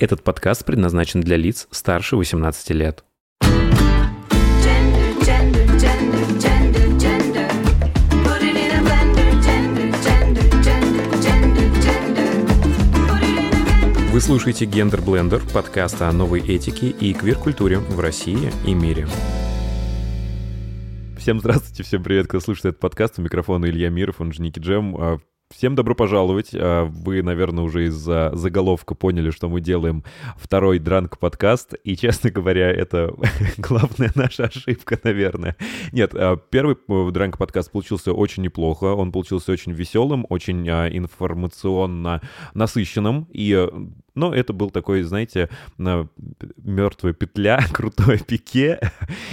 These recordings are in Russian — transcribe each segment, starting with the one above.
Этот подкаст предназначен для лиц старше 18 лет. Gender, gender, gender. Вы слушаете «Гендер Блендер» — подкаст о новой этике и квир-культуре в России и мире. Всем здравствуйте, всем привет, кто слушает этот подкаст. У микрофона Илья Миров, он же Ники Джем. Всем добро пожаловать. А, Вы, наверное, уже из-за заголовка поняли, что мы делаем второй дранк-подкаст. И, честно говоря, это главная наша ошибка, наверное. Нет, а, первый э, дранк-подкаст получился очень неплохо. Он получился очень веселым, очень а, информационно насыщенным. И э, но это был такой, знаете, мертвая петля, крутое пике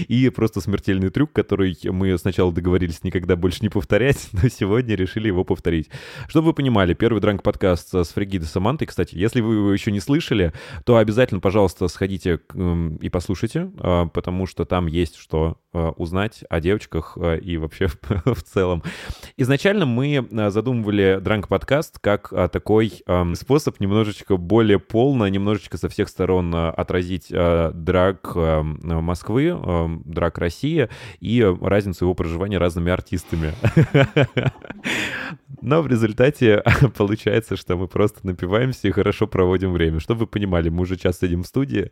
и просто смертельный трюк, который мы сначала договорились никогда больше не повторять, но сегодня решили его повторить. Чтобы вы понимали, первый дранк-подкаст с Фригидой Самантой, кстати, если вы его еще не слышали, то обязательно, пожалуйста, сходите и послушайте, а, потому что там есть что а, узнать о девочках а, и вообще в целом. Изначально мы задумывали дранк-подкаст как такой способ немножечко более полно, немножечко со всех сторон а, отразить а, драк а, Москвы, драк России и разницу его проживания разными артистами. Но в результате получается, что мы просто напиваемся и хорошо проводим время. Чтобы вы понимали, мы уже час сидим в студии,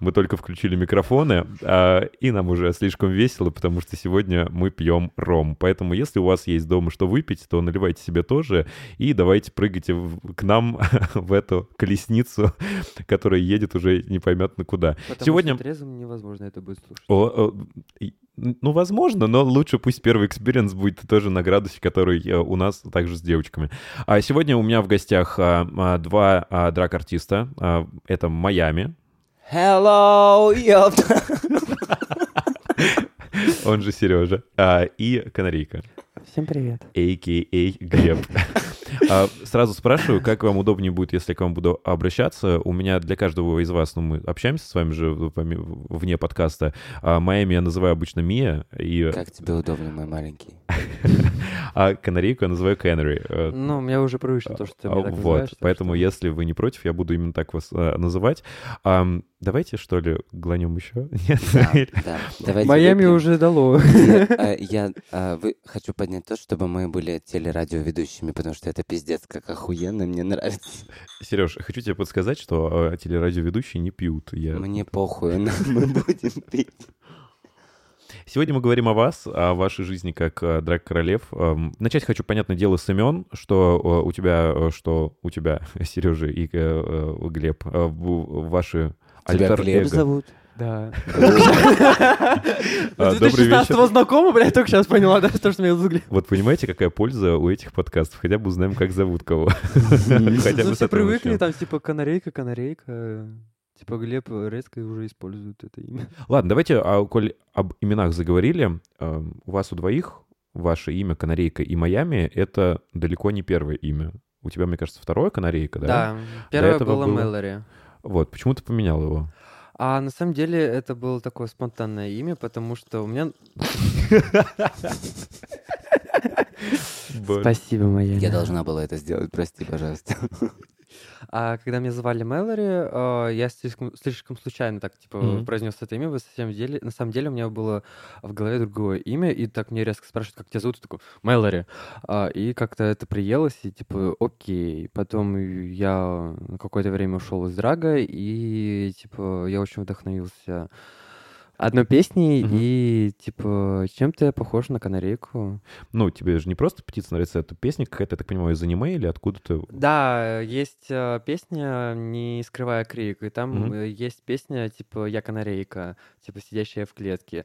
мы только включили микрофоны, а, и нам уже слишком весело, потому что сегодня мы пьем ром. Поэтому если у вас есть дома что выпить, то наливайте себе тоже и давайте прыгайте к нам в эту колесницу, которая едет уже непонятно куда. Потому Сегодня... что трезвым невозможно это будет слушать. О, о, и- ну, возможно, но лучше пусть первый experience будет тоже на градусе, который э, у нас также с девочками. А сегодня у меня в гостях а, а, два а, драк-артиста. А, Это Майами, Hello, ёпта. он же Сережа, а, и Канарейка, Всем привет. а.к.а. Глеб. А, Сразу спрашиваю, как вам удобнее будет, если я к вам буду обращаться. У меня для каждого из вас, ну, мы общаемся с вами же вне подкаста. А Майами я называю обычно Мия, и Как тебе удобно, мой маленький? а Канарейку я называю Canary. Э, Ну, мне уже привычно то, что ты меня А, так Вот, поэтому что- если вы не против, я буду именно так вас э, называть. Давайте, что ли, глянем еще? Нет? Да, да. Давайте Майами выпьем. уже дало. Я, а, я, а, вы, хочу поднять то, чтобы мы были телерадиоведущими, потому что это пиздец как охуенно, мне нравится. Сереж, хочу тебе подсказать, что э, телерадиоведущие не пьют. Я... Мне похуй, но мы будем пить. Сегодня мы говорим о вас, о вашей жизни как э, драг-королев. Эм, Начать хочу, понятное дело, с имен, что э, у тебя, что у тебя, Сережа и Глеб, ваши Тебя альтер Глеб зовут? Да. А, С Добрый 2016 вечер. знакомы, блядь, только сейчас поняла, да, то, что меня Глеб. Вот понимаете, какая польза у этих подкастов? Хотя бы узнаем, как зовут кого. Хотя Ну, бы с все привыкли, там, типа, канарейка, канарейка. Типа, Глеб резко уже использует это имя. Ладно, давайте, а, коль об именах заговорили, у вас у двоих ваше имя Канарейка и Майами — это далеко не первое имя. У тебя, мне кажется, второе Канарейка, да? Да, первое было было- Мэлори. Вот, почему ты поменял его? А на самом деле это было такое спонтанное имя, потому что у меня... Спасибо, моя. Я должна была это сделать, прости, пожалуйста. А когда меня звали Мэлори, э, я слишком, слишком случайно так типа Мгм. произнес это имя. На самом деле, на самом деле у меня было в голове другое имя, и так мне резко спрашивают, как тебя зовут, я такой Мэлори. А, и как-то это приелось, и типа окей. Потом я какое-то время ушел из драга, и типа я очень вдохновился одной песней, Мгм. и типа чем-то я похож на канарейку. Ну, тебе же не просто птица нравится, это песня какая-то, я так понимаю, из аниме или откуда-то? Да, есть э, песня «Не скрывая крик», и там э, есть песня типа «Я канарейка», типа «Сидящая в клетке».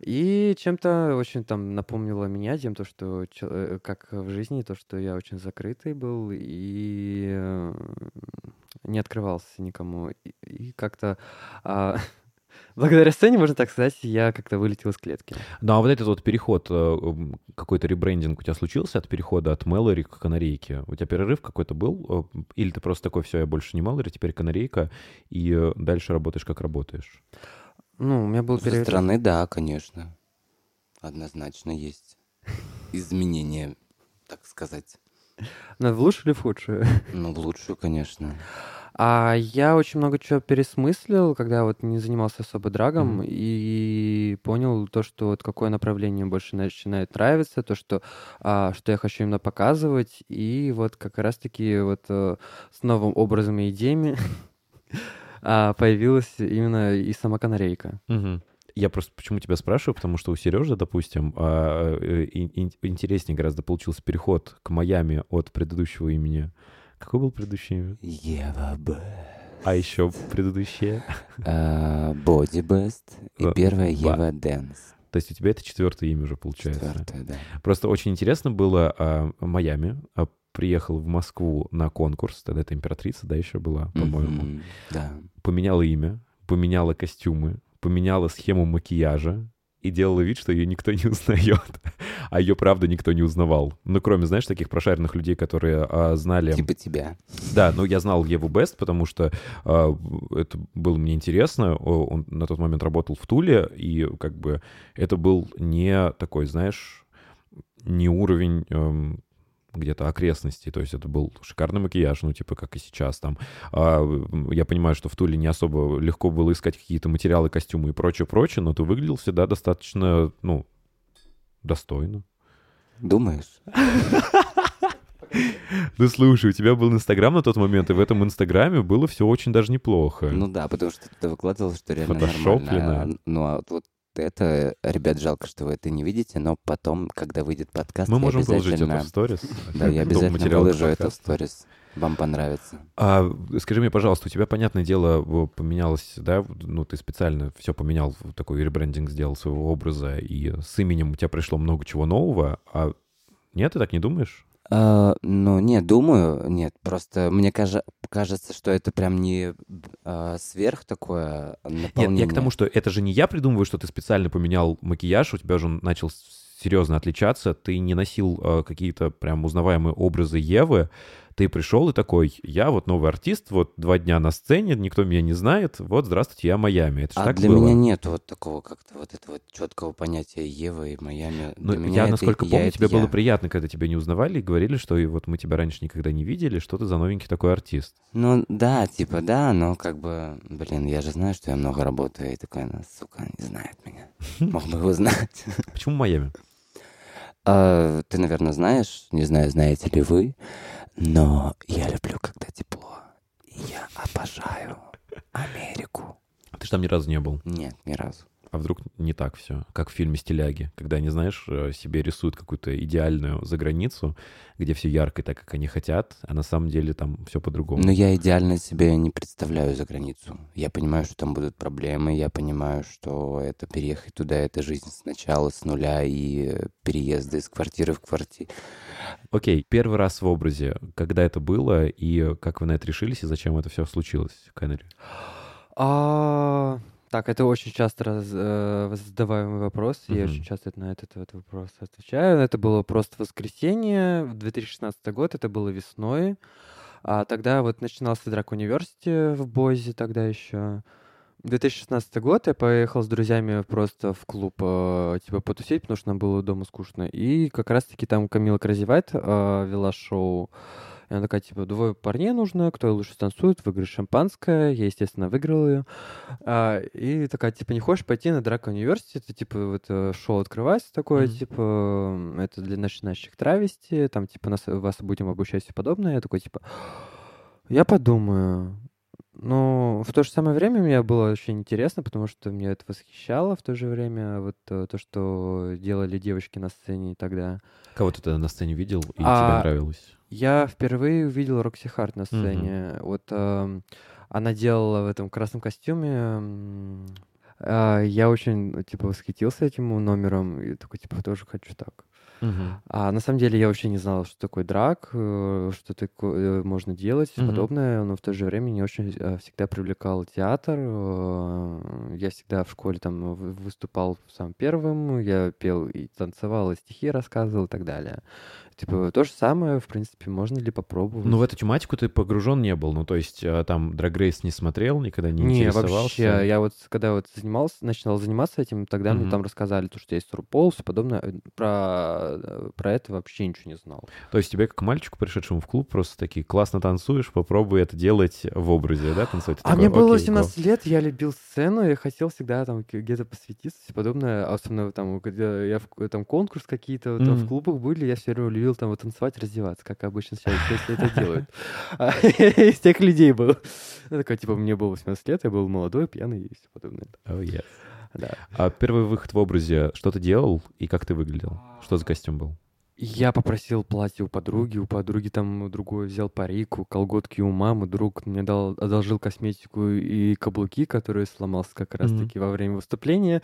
И чем-то очень там напомнило меня тем, то, что э, как в жизни, то, что я очень закрытый был и не открывался никому. И, и как-то а, благодаря сцене, можно так сказать, я как-то вылетел из клетки. Ну, а вот этот вот переход, э, какой-то ребрендинг у тебя случился от перехода от Мэлори к Канарейке? У тебя перерыв какой-то был? Э, Или ты просто такой, все, я больше не Мэлори, теперь Канарейка, и э, дальше работаешь, как работаешь? Ну, у меня был Со перерыв. стороны, да, конечно. Однозначно есть изменения, так сказать. Ну, в лучшую или в худшую? Ну, в лучшую, конечно. А я очень много чего пересмыслил, когда вот не занимался особо драгом, Мгм. и понял то, что вот какое направление больше начинает нравиться, то, что, а, что я хочу именно показывать, и вот как раз-таки вот э, с новым образом и идеями а, появилась именно и сама канарейка. Мгм. Я просто почему тебя спрашиваю, потому что у Сережи, допустим, а, э, ин- ин- интереснее гораздо получился переход к Майами от предыдущего имени. Какое было предыдущее имя? Ева Б. А еще предыдущее? Боди Бест и Э, первая. Ева Дэнс. То есть у тебя это четвертое имя уже получается. Четвертая, да. Просто очень интересно было а, Майами. а, приехал в Москву на конкурс, тогда это императрица, да, еще была, по-моему. Мгм, Да. Поменяла имя, поменяла костюмы, поменяла схему макияжа и делала вид, что ее никто не узнает. А ее, правда, никто не узнавал. Ну, кроме, знаешь, таких прошаренных людей, которые а, знали... Типа тебя. Да, ну я знал Еву Бест, потому что а, это было мне интересно. Он на тот момент работал в Туле, и как бы это был не такой, знаешь, не уровень эм, где-то окрестностей. То есть это был шикарный макияж, ну типа как и сейчас там. А, я понимаю, что в Туле не особо легко было искать какие-то материалы, костюмы и прочее-прочее, но ты выглядел всегда достаточно, ну, достойно. Думаешь? Ну слушай, у тебя был Инстаграм на тот момент, и в этом Инстаграме было все очень даже неплохо. Ну да, потому что ты выкладывал, что реально Фотошопленное. нормально. Ну а вот это, ребят, жалко, что вы это не видите, но потом, когда выйдет подкаст, Мы можем положить это обязательно... в сторис. Да, я обязательно выложу это в сторис. Вам понравится. А скажи мне, пожалуйста, у тебя, понятное дело, поменялось, да, ну, ты специально все поменял, такой ребрендинг сделал своего образа, и с именем у тебя пришло много чего нового, а нет, ты так не думаешь? А, ну, нет, думаю, нет. Просто мне кажа- кажется, что это прям не а, сверх такое Нет, наполнение. я к тому, что это же не я придумываю, что ты специально поменял макияж, у тебя же он начал серьезно отличаться, ты не носил э, какие-то прям узнаваемые образы Евы, ты пришел и такой, я вот новый артист, вот два дня на сцене, никто меня не знает, вот, здравствуйте, я Майами. Это А так для было? меня нет вот такого как-то вот этого четкого понятия Ева и Майами. Ну, я, это насколько я, помню, это тебе было я. приятно, когда тебя не узнавали и говорили, что и вот мы тебя раньше никогда не видели, что ты за новенький такой артист. Ну, да, типа, да, но как бы, блин, я же знаю, что я много работаю, и такой, ну, сука, не знает меня. Мог бы его знать. Почему Майами? А, Ты, наверное, знаешь, не знаю, знаете ли вы, но я люблю, когда тепло. И я обожаю Америку. Ты же там ни разу не был. Нет, ни разу. А вдруг не так все, как в фильме «Стиляги», когда они, знаешь, э, себе рисуют какую-то идеальную заграницу, где все ярко и так, как они хотят, а на самом деле там все по-другому. Но я идеально себе не представляю за границу. Я понимаю, что там будут проблемы, я понимаю, что это переехать туда, это жизнь сначала, с нуля, и э, переезды из квартиры в квартиру. Окей, первый раз в образе, когда это было, и как вы на это решились, и зачем это все случилось, Кеннери? А, Так, это очень часто раз- э, задаваемый вопрос. и Я очень часто на этот, этот вопрос отвечаю. Это было просто воскресенье, в 2016 год, это было весной. А тогда вот начинался Drag University в Бозе тогда еще. 2016 год я поехал с друзьями просто в клуб, э, типа, потусить, потому что нам было дома скучно. И как раз-таки там Камила Crazy White э, вела шоу. И она такая, типа, двое парней нужно, кто лучше танцует, выиграет шампанское. Я, естественно, выиграл ее. А, и такая, типа, не хочешь пойти на Drag University? Это, типа, вот э, шоу открывается такое, Мгм. типа, это для начинающих травести, там, типа, нас, вас будем обучать и подобное. Я такой, типа, я подумаю. Но в то же самое время мне было очень интересно, потому что меня это восхищало в то же время, вот э, то, что делали девочки на сцене тогда. Кого ты тогда на сцене видел, и тебе А, нравилось? Я впервые увидел Рокси Харт на сцене. Вот эм, она делала в этом красном костюме. А, я очень, типа, восхитился этим номером и такой, типа, тоже хочу так. Мгм. А на самом деле я вообще не знал, что такое драк, э, что такое можно делать и Мгм. подобное, но в то же время меня очень э, всегда привлекал театр. э, Я всегда в школе там выступал сам первым, я пел и танцевал, и стихи рассказывал и так далее. Типа, то же самое, в принципе, можно ли попробовать? Ну, в эту тематику ты погружен не был. Ну, то есть а, там Drag Race не смотрел, никогда не, Не, интересовался. вообще, я вот когда вот занимался, начинал заниматься этим, тогда Мгм. мне там рассказали, то, что есть RuPaul, все подобное. Э, Про, э, про это вообще ничего не знал. То есть тебе, как мальчику, пришедшему в клуб, просто такие, классно танцуешь, попробуй это делать в образе, да, танцевать? А такой, мне было «Окей, го». 18 лет, я любил сцену, я хотел всегда там где-то посвятиться и подобное. А Особенно там, когда я в, там конкурс какие-то вот там в клубах были, я все время любил там вот танцевать, раздеваться, как обычно сейчас все это делают. А Из тех людей был. Ну, такой, типа, мне было 18 лет, я был молодой, пьяный и все подобное. Oh, yes. Да. А первый выход в образе, что ты делал и как ты выглядел? Что за костюм был? Я попросил платье у подруги, у подруги там другой взял парику, колготки у мамы, друг мне дал, одолжил косметику и каблуки, которые сломался как раз-таки во время выступления.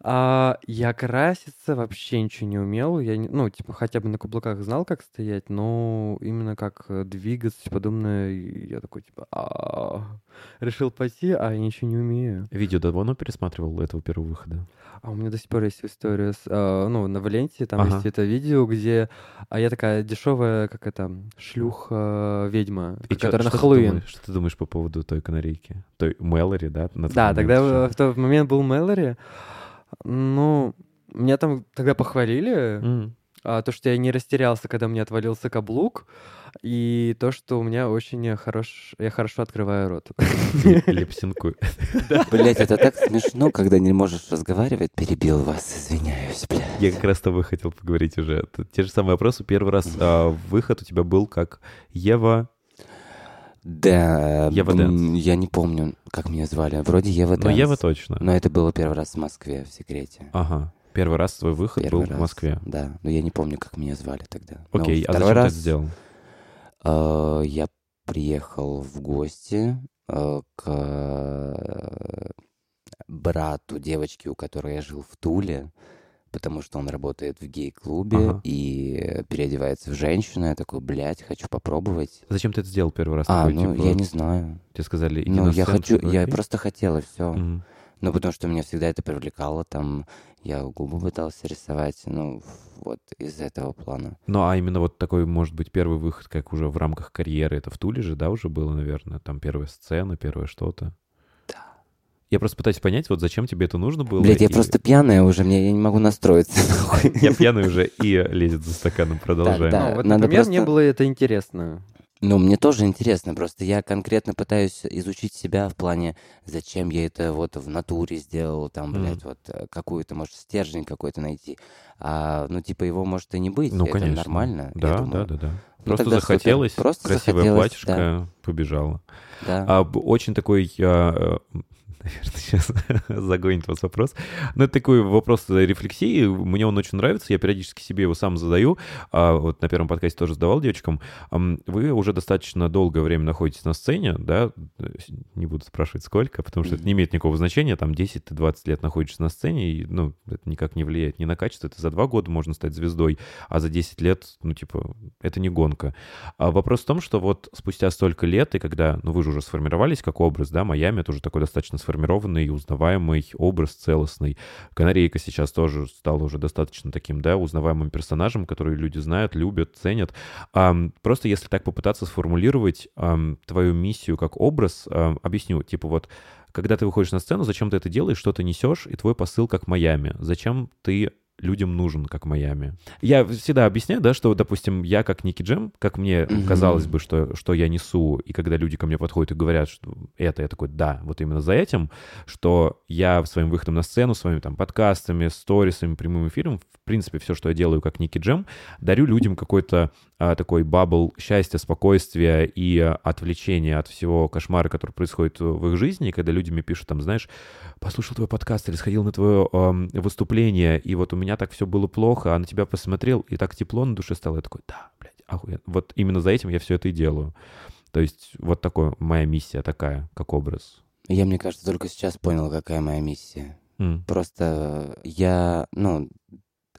А я краситься вообще ничего не умел. Я, не- ну, типа, хотя бы на каблуках знал, как стоять, но именно как э, двигаться и подобное, я такой, типа, «А, решил пойти, а я ничего не умею. Видео давно пересматривал этого первого выхода? А у меня до сих пор есть история, с, а, ну, на Валенте, там Ага. есть это видео, где а я такая дешевая, как это, шлюха-ведьма, И чё- которая на что ты Хэллоуин. думаешь- Что ты думаешь по поводу той канарейки? Той Мэлори, да? на тот Да, момент тогда в тот момент был Мэлори. Ну, меня там тогда похвалили, М. а, то, что я не растерялся, когда мне отвалился каблук, и то, что у меня очень хорош... я хорошо открываю рот. Липсинкуй. Блять, это так смешно, когда не можешь разговаривать. Перебил вас, извиняюсь, бля. Я как раз с тобой хотел поговорить уже. Те же самые вопросы. Первый раз а, выход у тебя был как Ева. Да, Ева Дэнс. я не помню, как меня звали. Вроде Ева Ну, Дэнс. Ева точно. Но это было первый раз в Москве, в секрете. Ага. Первый раз твой выход Первый был раз, в Москве. Да, но я не помню, как меня звали тогда. Но Окей, а зачем ты раз это сделал? э, я приехал в гости э, к э, брату девочки, у которой я жил в Туле, потому что он работает в гей-клубе Ага. и переодевается в женщину. Я такой, блядь, хочу попробовать. Зачем ты это сделал первый раз? А, Такой, ну, типа, я не знаю. Тебе сказали, иди Ну, на я сцену, хочу, ты я окей? просто хотела, все. Мгм. Ну, потому что меня всегда это привлекало, там, я губы пытался рисовать, ну, вот из этого плана. Ну, а именно вот такой, может быть, первый выход, как уже в рамках карьеры, это в Туле же, да, уже было, наверное? Там первая сцена, первое что-то. Да. Я просто пытаюсь понять, вот зачем тебе это нужно было. Блять, я и- просто пьяная уже, мне я не могу настроиться. Я пьяный уже и лезет за стаканом. Продолжаем. да. Ну, вот, надо например, мне просто- было это интересно. Ну, мне тоже интересно, просто я конкретно пытаюсь изучить себя в плане, зачем я это вот в натуре сделал, там, блядь, вот э, какую-то, может, стержень какой-то найти. А, ну, типа, его может и не быть, Ну, это конечно. нормально, Да, да, да, да. Ну, Просто супер. захотелось, Просто красивое захотелось, платьишко, побежала. Да. А, очень такой, а, наверное, сейчас загонит вас вопрос. Но это такой вопрос рефлексии. Мне он очень нравится. Я периодически себе его сам задаю. А, вот на первом подкасте тоже задавал девочкам. Ам, Вы уже достаточно долгое время находитесь на сцене, да? Не буду спрашивать, сколько, потому что это не имеет никакого значения. Там 10-20 лет находишься на сцене, и, ну, это никак не влияет ни на качество. Это за два года можно стать звездой, а за 10 лет, ну, типа, это не гонка. А вопрос в том, что вот спустя столько лет, и когда, ну, вы же уже сформировались как образ, да, Майами — это уже такой достаточно сформированный, узнаваемый образ целостный. Канарейка сейчас тоже стала уже достаточно таким, да, узнаваемым персонажем, который люди знают, любят, ценят. Просто если так попытаться сформулировать твою миссию как образ, объясню, типа вот, когда ты выходишь на сцену, зачем ты это делаешь, что ты несешь, и твой посыл как Майами. Зачем ты людям нужен, как Майами. Я всегда объясняю, да, что, допустим, я как Ники Джем, как мне Мгм. казалось бы, что, что я несу, и когда люди ко мне подходят и говорят, что это, я такой, да, вот именно за этим, что я своим выходом на сцену, своими там подкастами, сторисами, прямым эфиром, в принципе, все, что я делаю как Ники Джем, дарю людям какой-то а, такой бабл счастья, спокойствия и отвлечения от всего кошмара, который происходит в их жизни, и когда люди мне пишут, там, знаешь, послушал твой подкаст или сходил на твое ам, выступление, и вот у меня так все было плохо, а на тебя посмотрел, и так тепло на душе стало. Я такой, да, блядь, охуенно. Вот именно за этим я все это и делаю. То есть вот такое, моя миссия такая, как образ. Я, мне кажется, только сейчас понял, какая моя миссия. М. Просто я, ну,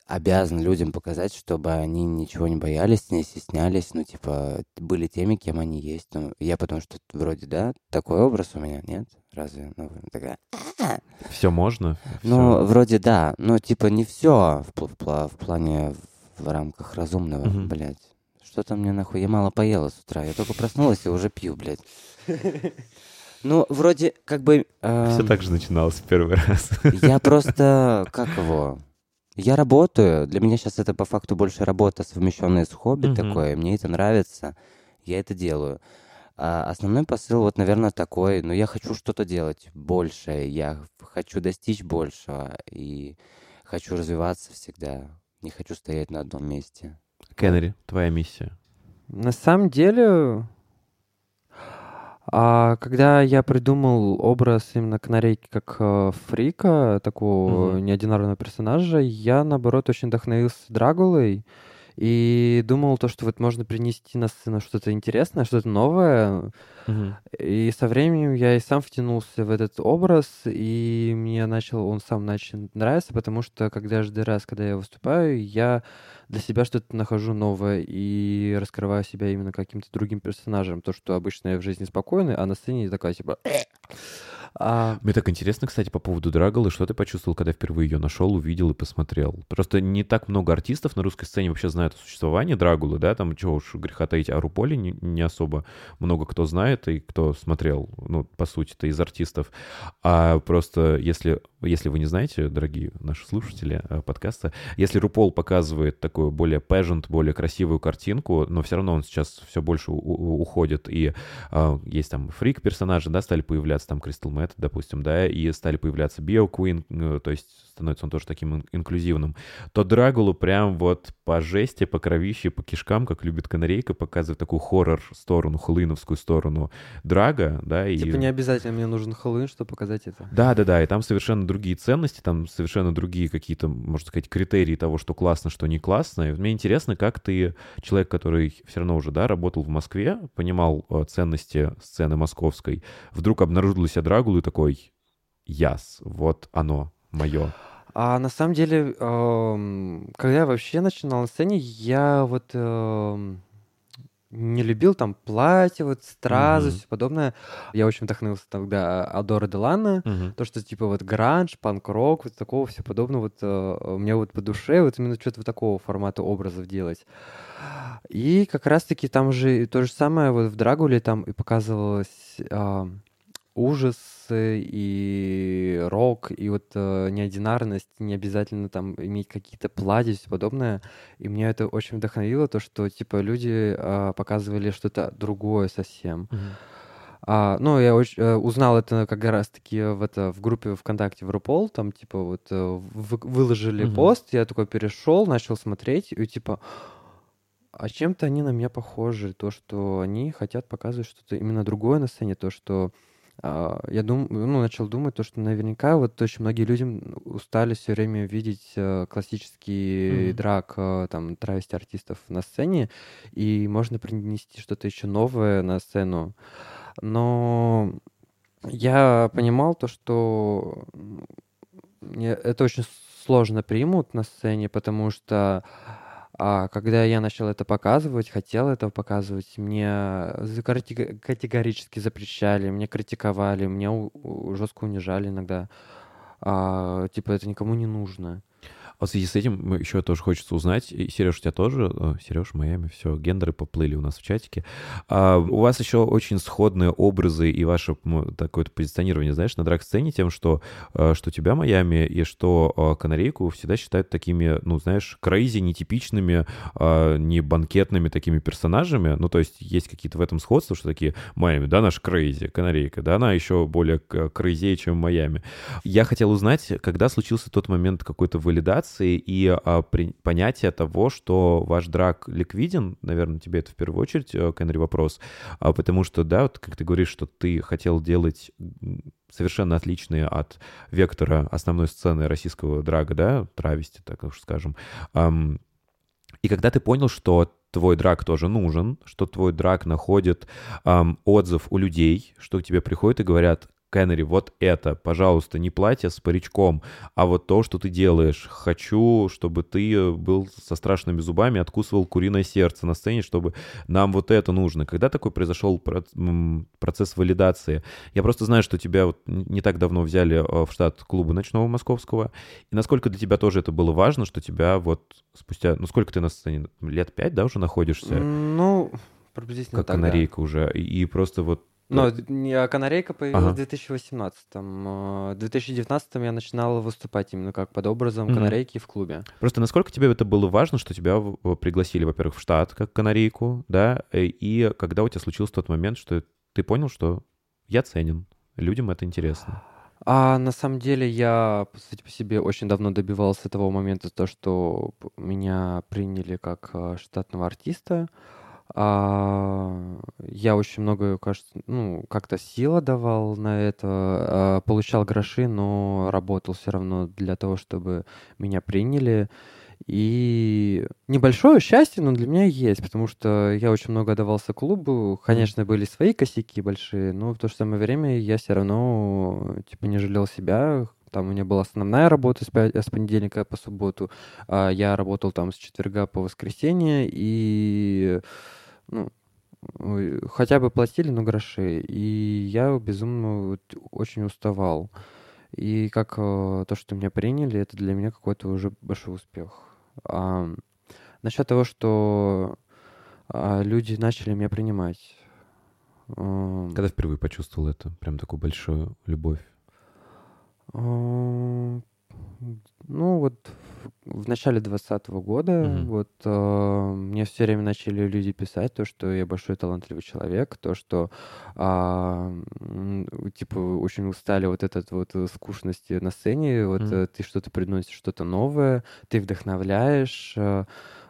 обязан людям показать, чтобы они ничего не боялись, не стеснялись, ну, типа, были теми, кем они есть. Ну, я потому что вроде, да, такой образ у меня, нет? Разве? Ну, такая... Все можно. Ну, всё. вроде да, но типа не все в, в в плане в рамках разумного, Мгм. блядь. Что-то мне нахуй, я мало поела с утра, я только проснулась и уже пью, блядь. Ну, вроде, как бы... Все эм, так же начиналось в первый раз. Я просто, как его, я работаю, для меня сейчас это по факту больше работа, совмещенная с хобби Мгм. такое, мне это нравится, я это делаю. А основной посыл, вот, наверное, такой, ну, я хочу что-то делать большее, я хочу достичь большего и хочу развиваться всегда, не хочу стоять на одном месте. Кеннери, твоя миссия. На самом деле, а, когда я придумал образ именно канарейки как э, фрика, такого Мгм. неординарного персонажа, я, наоборот, очень вдохновился Драгулой и думал то, что вот можно принести на сцену что-то интересное, что-то новое. И со временем я и сам втянулся в этот образ, и мне начал, он сам начал нравиться, потому что каждый раз, когда я выступаю, я для себя что-то нахожу новое и раскрываю себя именно каким-то другим персонажем. То, что обычно я в жизни спокойный, а на сцене я такая типа... А, Мне так интересно, кстати, по поводу Драгулы, что ты почувствовал, когда впервые ее нашел, увидел и посмотрел? Просто не так много артистов на русской сцене вообще знают о существовании Драгулы, да, там чего уж греха таить, о Руполе не, не особо много кто знает и кто смотрел, ну, по сути-то, из артистов. А просто если, если вы не знаете, дорогие наши слушатели э, подкаста, если Рупол показывает такую более pageant, более красивую картинку, но все равно он сейчас все больше уходит, и а, есть там фрик-персонажи, да, стали появляться, там Кристал Мэтт, допустим, да, и стали появляться Био Куин, э, то есть становится он тоже таким ин- инклюзивным, то Драгулу прям вот по жести, по кровище, по кишкам, как любит Канарейка, показывает такую хоррор-сторону, хэллоуиновскую сторону Драга, да, и... Типа не обязательно мне нужен Хэллоуин, чтобы показать это. Да, да, да, и там совершенно другие ценности, там совершенно другие какие-то, можно сказать, критерии того, что классно, что не классно. И мне интересно, как ты, человек, который все равно уже, да, работал в Москве, понимал э, ценности сцены московской, вдруг обнаружил для себя Драгулу и такой, яс, вот оно, мое. А на самом деле, эм, когда я вообще начинал на сцене, я вот эм, не любил там платье, вот стразы, Мгм. все подобное. Я очень вдохновился тогда Адора Делана. То, что типа вот гранж, панк-рок, вот такого все подобного, вот э, мне вот по душе вот именно что-то вот такого формата образов делать. И как раз-таки там же то же самое вот в Драгуле там и показывалось а, ужасы и рок, и вот э, неординарность, не обязательно там иметь какие-то платья и все подобное. И меня это очень вдохновило, то, что типа люди а, показывали что-то другое совсем. А, ну, я очень, э, узнал это как раз-таки в, это, в группе ВКонтакте в RuPaul, там, типа, вот э, вы- выложили Мгм. пост, я такой перешел, начал смотреть, и типа, а чем-то они на меня похожи, то, что они хотят показывать что-то именно другое на сцене, то, что я дум, ну, начал думать, то, что наверняка вот очень многие люди устали все время видеть э, классический Мгм. драк, э, там, травести артистов на сцене, и можно принести что-то еще новое на сцену. Но я понимал то, что это очень сложно примут на сцене, потому что а, когда я начал это показывать, хотел это показывать, мне категорически запрещали, мне критиковали, меня жестко унижали иногда. А, типа это никому не нужно. А в связи с этим еще тоже хочется узнать, Сереж, у тебя тоже, Сереж, Майами, все, гендеры поплыли у нас в чатике. А, у вас еще очень сходные образы и ваше такое-то позиционирование, знаешь, на drag-сцене тем, что, э, что тебя Майами и что э, Канарейку всегда считают такими, ну, знаешь, crazy, нетипичными, э, не банкетными такими персонажами. Ну, то есть есть какие-то в этом сходства, что такие Майами, да, наш crazy, Канарейка, да, она еще более крейзее, чем Майами. Я хотел узнать, когда случился тот момент какой-то валидации и а, при- понятия того, что ваш драк ликвиден, наверное, тебе это в первую очередь, э, Кенри, вопрос, а, потому что, да, вот как ты говоришь, что ты хотел делать совершенно отличные от вектора основной сцены российского драга, да, травести, так уж скажем. Ам, и когда ты понял, что твой драк тоже нужен, что твой драк находит ам, отзыв у людей, что к тебе приходят и говорят, Кеннери, вот это, пожалуйста, не платье с паричком, а вот то, что ты делаешь. Хочу, чтобы ты был со страшными зубами, откусывал куриное сердце на сцене, чтобы нам вот это нужно. Когда такой произошел процесс валидации? Я просто знаю, что тебя вот не так давно взяли э, в штат клуба ночного московского. И насколько для тебя тоже это было важно, что тебя вот спустя... Ну, сколько ты на сцене? Лет пять, да, уже находишься? Ну, приблизительно Как так, да. канарейка уже. И просто вот... Но не- а канарейка появилась Ага. в 2018-м. э, В 2019 я начинал выступать именно как под образом Мгм. канарейки в клубе. Просто насколько тебе это было важно, что тебя в- в- пригласили, во-первых, в штат как канарейку, да, э, и когда у тебя случился тот момент, что ты понял, что я ценен, людям это интересно. А на самом деле я, по сути, по себе очень давно добивался того момента, то, что меня приняли как а, штатного артиста. А, я очень много, кажется, ну, как-то сила давал на это, а, получал гроши, но работал все равно для того, чтобы меня приняли. И небольшое счастье, но для меня есть, потому что я очень много отдавался клубу. Конечно, были свои косяки большие, но в то же самое время я все равно типа не жалел себя. Там у меня была основная работа с, пя- с понедельника по субботу. а я работал там с четверга по воскресенье, и ну, хотя бы платили, но гроши. И я безумно очень уставал. И как э, то, что меня приняли, это для меня какой-то уже большой успех. А, насчет того, что а, люди начали меня принимать. Ам, Когда впервые почувствовал это, прям такую большую любовь? Ну, вот в, начале 2020 года Мгм. вот а, мне все время начали люди писать то, что я большой талантливый человек, то, что м, типа очень устали вот этот вот э, скучности на сцене, вот э, ты что-то приносишь, что-то новое, ты вдохновляешь. а,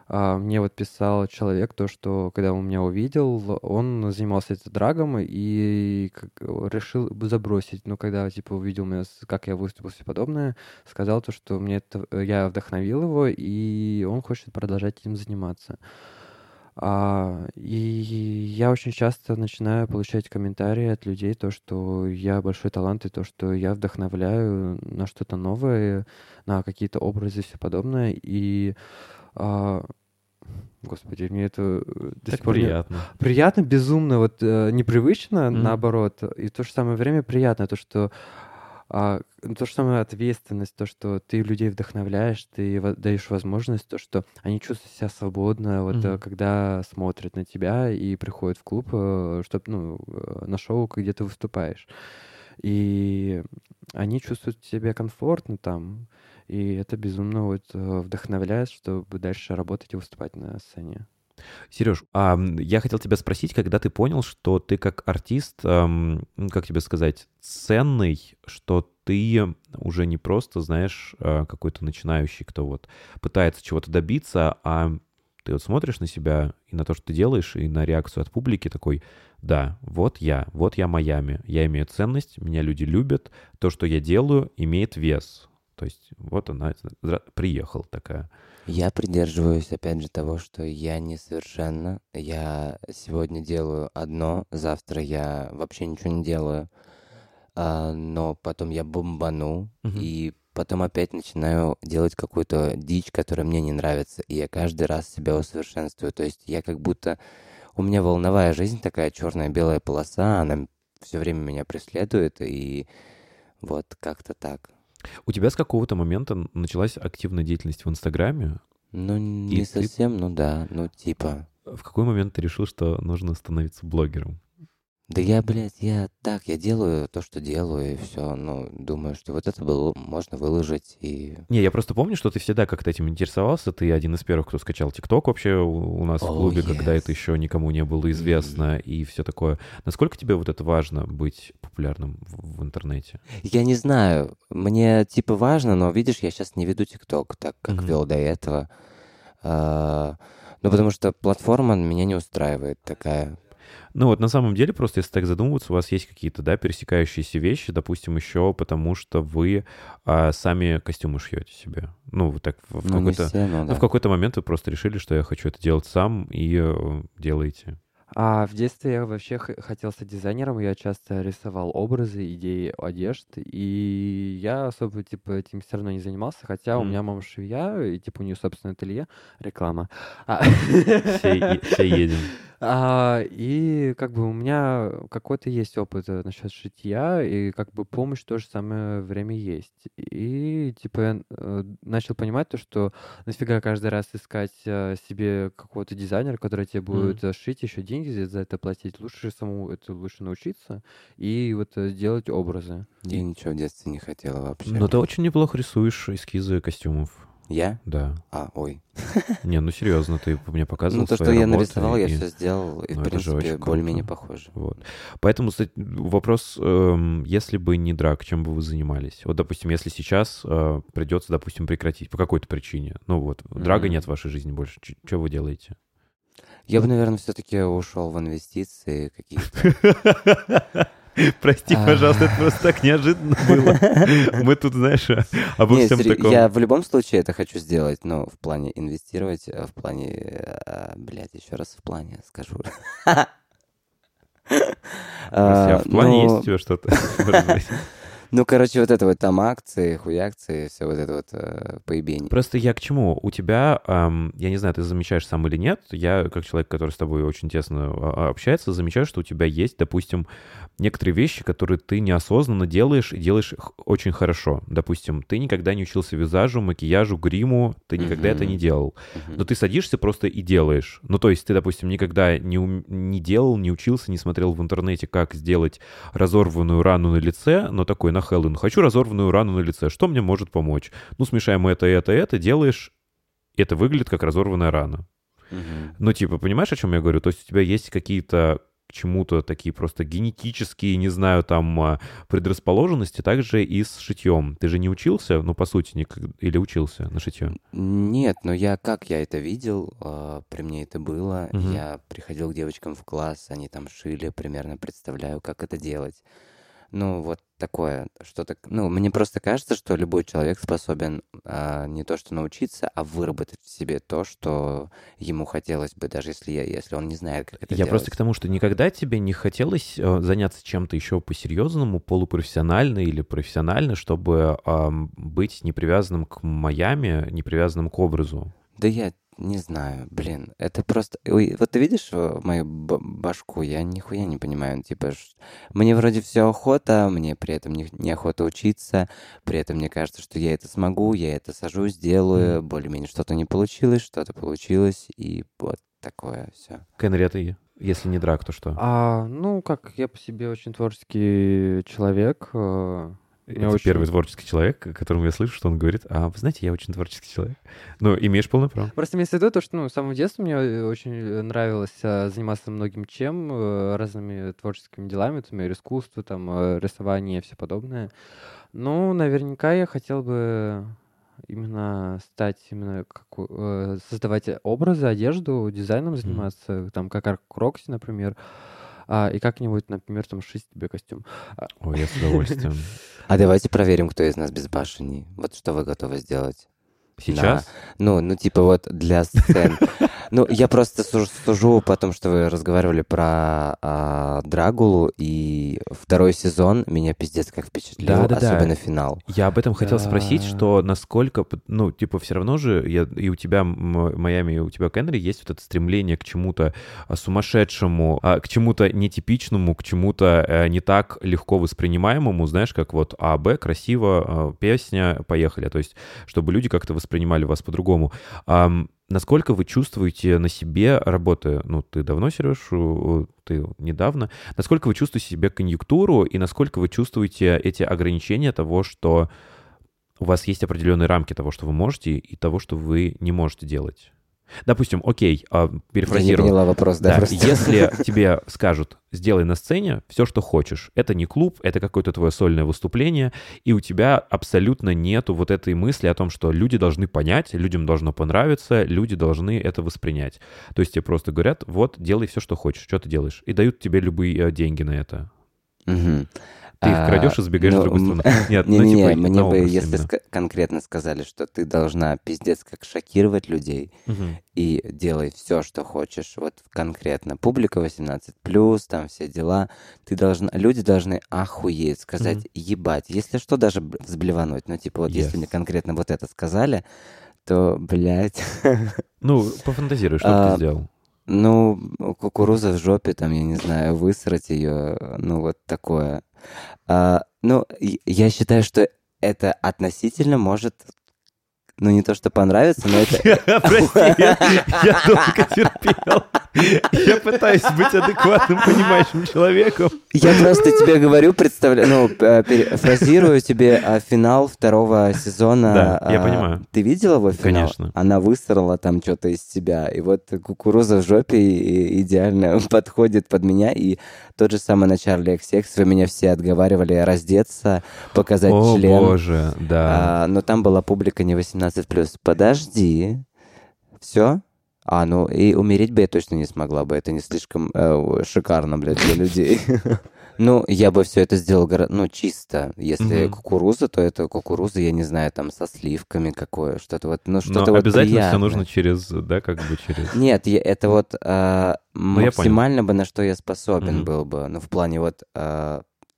Мне вот писал человек то, что когда он меня увидел, он занимался это драгом и решил забросить. Но когда типа увидел меня, как я выступил все подобное, сказал то, что мне это, э, я вдохновил его, и он хочет продолжать этим заниматься. А, и я очень часто начинаю получать комментарии от людей, то, что я большой талант, и то, что я вдохновляю на что-то новое, на какие-то образы и все подобное. И, а, господи, мне это э, до Так сих пор не- приятно. приятно, безумно, вот э, непривычно, Мгм. наоборот, и в то же самое время приятно, то, что а, ну, то же самое ответственность, то, что ты людей вдохновляешь, ты даешь возможность, то, что они чувствуют себя свободно, вот э, Мгм. когда смотрят на тебя и приходят в клуб, чтобы, ну, э, на шоу, где ты выступаешь. И они чувствуют себя комфортно там, и это безумно вот э, вдохновляет, чтобы дальше работать и выступать на сцене. Сереж, а я хотел тебя спросить, когда ты понял, что ты как артист, ну, как тебе сказать, ценный, что ты уже не просто, знаешь, а, какой-то начинающий, кто вот пытается чего-то добиться, а ты вот смотришь на себя и на то, что ты делаешь, и на реакцию от публики такой, да, вот я, вот я Майами, я имею ценность, меня люди любят, то, что я делаю, имеет вес. То есть вот она приехала такая. Я придерживаюсь, опять же, того, что я несовершенна. Я сегодня делаю одно, завтра я вообще ничего не делаю. А, но потом я бомбану, Мгм. и потом опять начинаю делать какую-то дичь, которая мне не нравится. И я каждый раз себя усовершенствую. То есть я как будто... У меня волновая жизнь такая, черная белая полоса, она все время меня преследует, и вот как-то так. У тебя с какого-то момента началась активная деятельность в Инстаграме. Ну, И не ты- совсем, ну да, ну типа... В какой момент ты решил, что нужно становиться блогером? Да я, блядь, я так, я делаю то, что делаю, и все. Ну, думаю, что вот это было можно выложить, и... Не, я просто помню, что ты всегда как-то этим интересовался. Ты один из первых, кто скачал ТикТок вообще у нас в Oh, клубе, когда yes. это еще никому не было известно и все такое. Насколько тебе вот это важно быть популярным в, в интернете? Я не знаю, мне типа важно, но видишь, я сейчас не веду ТикТок так, как Мгм. вел до этого. А, ну, потому что платформа меня не устраивает такая. Ну вот на самом деле, просто если так задумываться, у вас есть какие-то, да, пересекающиеся вещи, допустим, еще потому что вы а, сами костюмы шьете себе. Ну, вот так в, в Ну, какой-то... Ну, да. в какой-то момент вы просто решили, что я хочу это делать сам, и э, делаете. А в детстве я вообще хотел стать дизайнером, я часто рисовал образы, идеи одежд, и я особо, типа, этим все равно не занимался, хотя у Мгм. меня мама швея, и, типа, у нее собственное ателье, реклама. А, все едем. А, И как бы у меня какой-то есть опыт э, насчет шитья, и как бы помощь в то же самое время есть. И типа я э, начал понимать то, что нафига каждый раз искать э, себе какого-то дизайнера, который тебе будет э, шить, еще деньги за за это платить. Лучше самому это лучше научиться и вот делать образы. Я ничего в детстве не хотела вообще. Но ты очень неплохо рисуешь эскизы костюмов. Я? Да. А, ой. Не, ну серьезно, ты мне показывал Ну, то, что я нарисовал, я все сделал, и, ну, в принципе, более-менее похоже. Вот. Поэтому кстати, вопрос, эм, если бы не драк, чем бы вы занимались? Вот, допустим, если сейчас э, придется, допустим, прекратить по какой-то причине. Ну вот, драга нет в вашей жизни больше. Что вы делаете? Я бы, наверное, все-таки ушел в инвестиции какие-то. Прости, А. пожалуйста, это просто так неожиданно было. Мы тут, знаешь, обо всем таком... Я в любом случае это хочу сделать, но в плане инвестировать, э, в плане... э, Блядь, еще раз в плане скажу. Прости, а в плане ну, есть у тебя что-то? Ну, короче, вот это вот там акции, хуякции, все вот это вот э, поебень. Просто я к чему? У тебя, ам, я не знаю, ты замечаешь сам или нет, я, как человек, который с тобой очень тесно а, а, общается, замечаю, что у тебя есть, допустим, некоторые вещи, которые ты неосознанно делаешь и делаешь их очень хорошо. Допустим, ты никогда не учился визажу, макияжу, гриму, ты никогда это Мгм. не делал. Мгм. Но ты садишься просто и делаешь. Ну, то есть ты, допустим, никогда не, ум- не делал, не учился, не смотрел в интернете, как сделать разорванную рану на лице, но такой на Хэллоуин. Хочу разорванную рану на лице. Что мне может помочь? Ну, смешаем это, это, это, делаешь, это выглядит как разорванная рана. Мгм. Ну, типа, понимаешь, о чем я говорю? То есть у тебя есть какие-то к чему-то такие просто генетические, не знаю, там, а, предрасположенности, также и с шитьем. Ты же не учился, ну, по сути, никак- или учился на шитье? Нет, но я как я это видел, э, при мне это было. Мгм. Я приходил к девочкам в класс, они там шили, примерно представляю, как это делать. Ну, вот такое, что-то... Ну, мне просто кажется, что любой человек способен а, не то что научиться, а выработать в себе то, что ему хотелось бы, даже если, я, если он не знает, как это Я делать. просто к тому, что никогда тебе не хотелось э, заняться чем-то еще по-серьезному, полупрофессионально или профессионально, чтобы ам, быть не привязанным к Майами, не привязанным к образу. Да я не знаю, блин, это просто... Ой, вот ты видишь э, мою б- башку? Я нихуя не понимаю. Типа, ш- мне вроде все охота, мне при этом не, неохота учиться, при этом мне кажется, что я это смогу, я это сажусь, делаю, более-менее что-то не получилось, что-то получилось, и вот такое все. Кенри, а ты, если не драк, то что? А, ну, как я по себе очень творческий человек. Это очень- первый творческий человек, о котором я слышу, что он говорит, а вы знаете, я очень творческий человек. Ну, имеешь полное право. Просто имеется в виду то, что ну, с самого детства мне э, очень э, нравилось э, заниматься многим чем, э, разными творческими делами, например, искусство, там, рисование и все подобное. Ну, наверняка я хотел бы именно стать, именно как, э, создавать образы, одежду, дизайном заниматься, там, как Арк Рокси, например, а, и как-нибудь, например, там, шить тебе костюм. Ой, я с удовольствием. А давайте проверим, кто из нас безбашенней. Вот что вы готовы сделать? Сейчас? Ну, ну, типа вот для сцен. Ну, я просто сужу, сужу по тому, что вы разговаривали про а, Драгулу, и второй сезон меня пиздец как впечатлил, Да-да-да. особенно финал. Я об этом хотел спросить, Да. что насколько, ну, типа, все равно же я, и у тебя, Майами, и у тебя, Кенри, есть вот это стремление к чему-то а, сумасшедшему, а, к чему-то нетипичному, к чему-то э, не так легко воспринимаемому, знаешь, как вот А, Б, красиво, а, песня, поехали. То есть, чтобы люди как-то воспринимали вас по-другому. Насколько вы чувствуете на себе, работая, ну, ты давно, Сереж, ты недавно, насколько вы чувствуете себе конъюнктуру и насколько вы чувствуете эти ограничения того, что у вас есть определенные рамки того, что вы можете, и того, что вы не можете делать? Допустим, окей, а, Я не перефразирую. поняла вопрос, да, Да, если тебе скажут, сделай на сцене все, что хочешь, это не клуб, это какое-то твое сольное выступление, и у тебя абсолютно нету вот этой мысли о том, что люди должны понять, людям должно понравиться, люди должны это воспринять. То есть тебе просто говорят, вот, делай все, что хочешь, что ты делаешь, и дают тебе любые э, деньги на это. Мгм. Ты их А, крадешь и сбегаешь в ну, другую м, сторону. Нет, ну, Не-не-не, типа, мне на бы, если конкретно сказали, что ты должна пиздец как шокировать людей Мгм. и делай все, что хочешь, вот конкретно. Публика 18+, там все дела. Ты должна, люди должны охуеть, сказать, Мгм. ебать. Если что, даже взблевануть. Ну, типа, вот если Yes. мне конкретно вот это сказали, то, блядь, Ну, пофантазируй, что А, ты сделал. Ну, кукуруза в жопе, там, я не знаю, высрать ее, ну, вот такое. А, ну, я считаю, что это относительно может, ну, не то, что понравится, но это... Прости, я, я долго терпел. Я пытаюсь быть адекватным, понимающим человеком. Я просто тебе говорю, представляю, ну, э, перефразирую тебе а, финал второго сезона. Да, я а, понимаю. Ты видел его финал? Конечно. Она высрала там что-то из себя. И вот кукуруза в жопе идеально подходит под меня. И тот же самый на Чарли XX, вы меня все отговаривали раздеться, показать О, член. боже, да. А, но там была публика не 18+. Подожди. Все? А, ну и умереть бы я точно не смогла бы. Это не слишком э, шикарно, блядь, для людей. Ну, я бы все это сделал, ну, чисто. Если Мгм. кукуруза, то это кукуруза, я не знаю, там, со сливками какое, что-то вот, ну, Но что-то вот обязательно все приятное. нужно через, да, как бы через... Нет, я- это вот а, Ну, я максимально бы на что я способен Мгм. был бы. Ну, в плане вот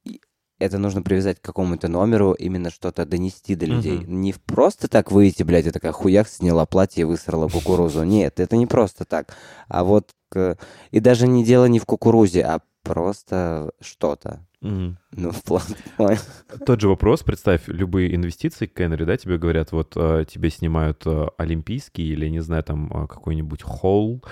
и- это нужно привязать к какому-то номеру, именно что-то донести до людей. Мгм. Не просто так выйти, блядь, и такая хуяк сняла платье и высрала кукурузу. Нет, это не просто так. А вот и даже не дело не в кукурузе, а просто что-то. Мгм. Ну, в плане... Тот же вопрос, представь, любые инвестиции к Кеннери, да, тебе говорят, вот э, тебе снимают э, олимпийский или, не знаю, там э, какой-нибудь холл,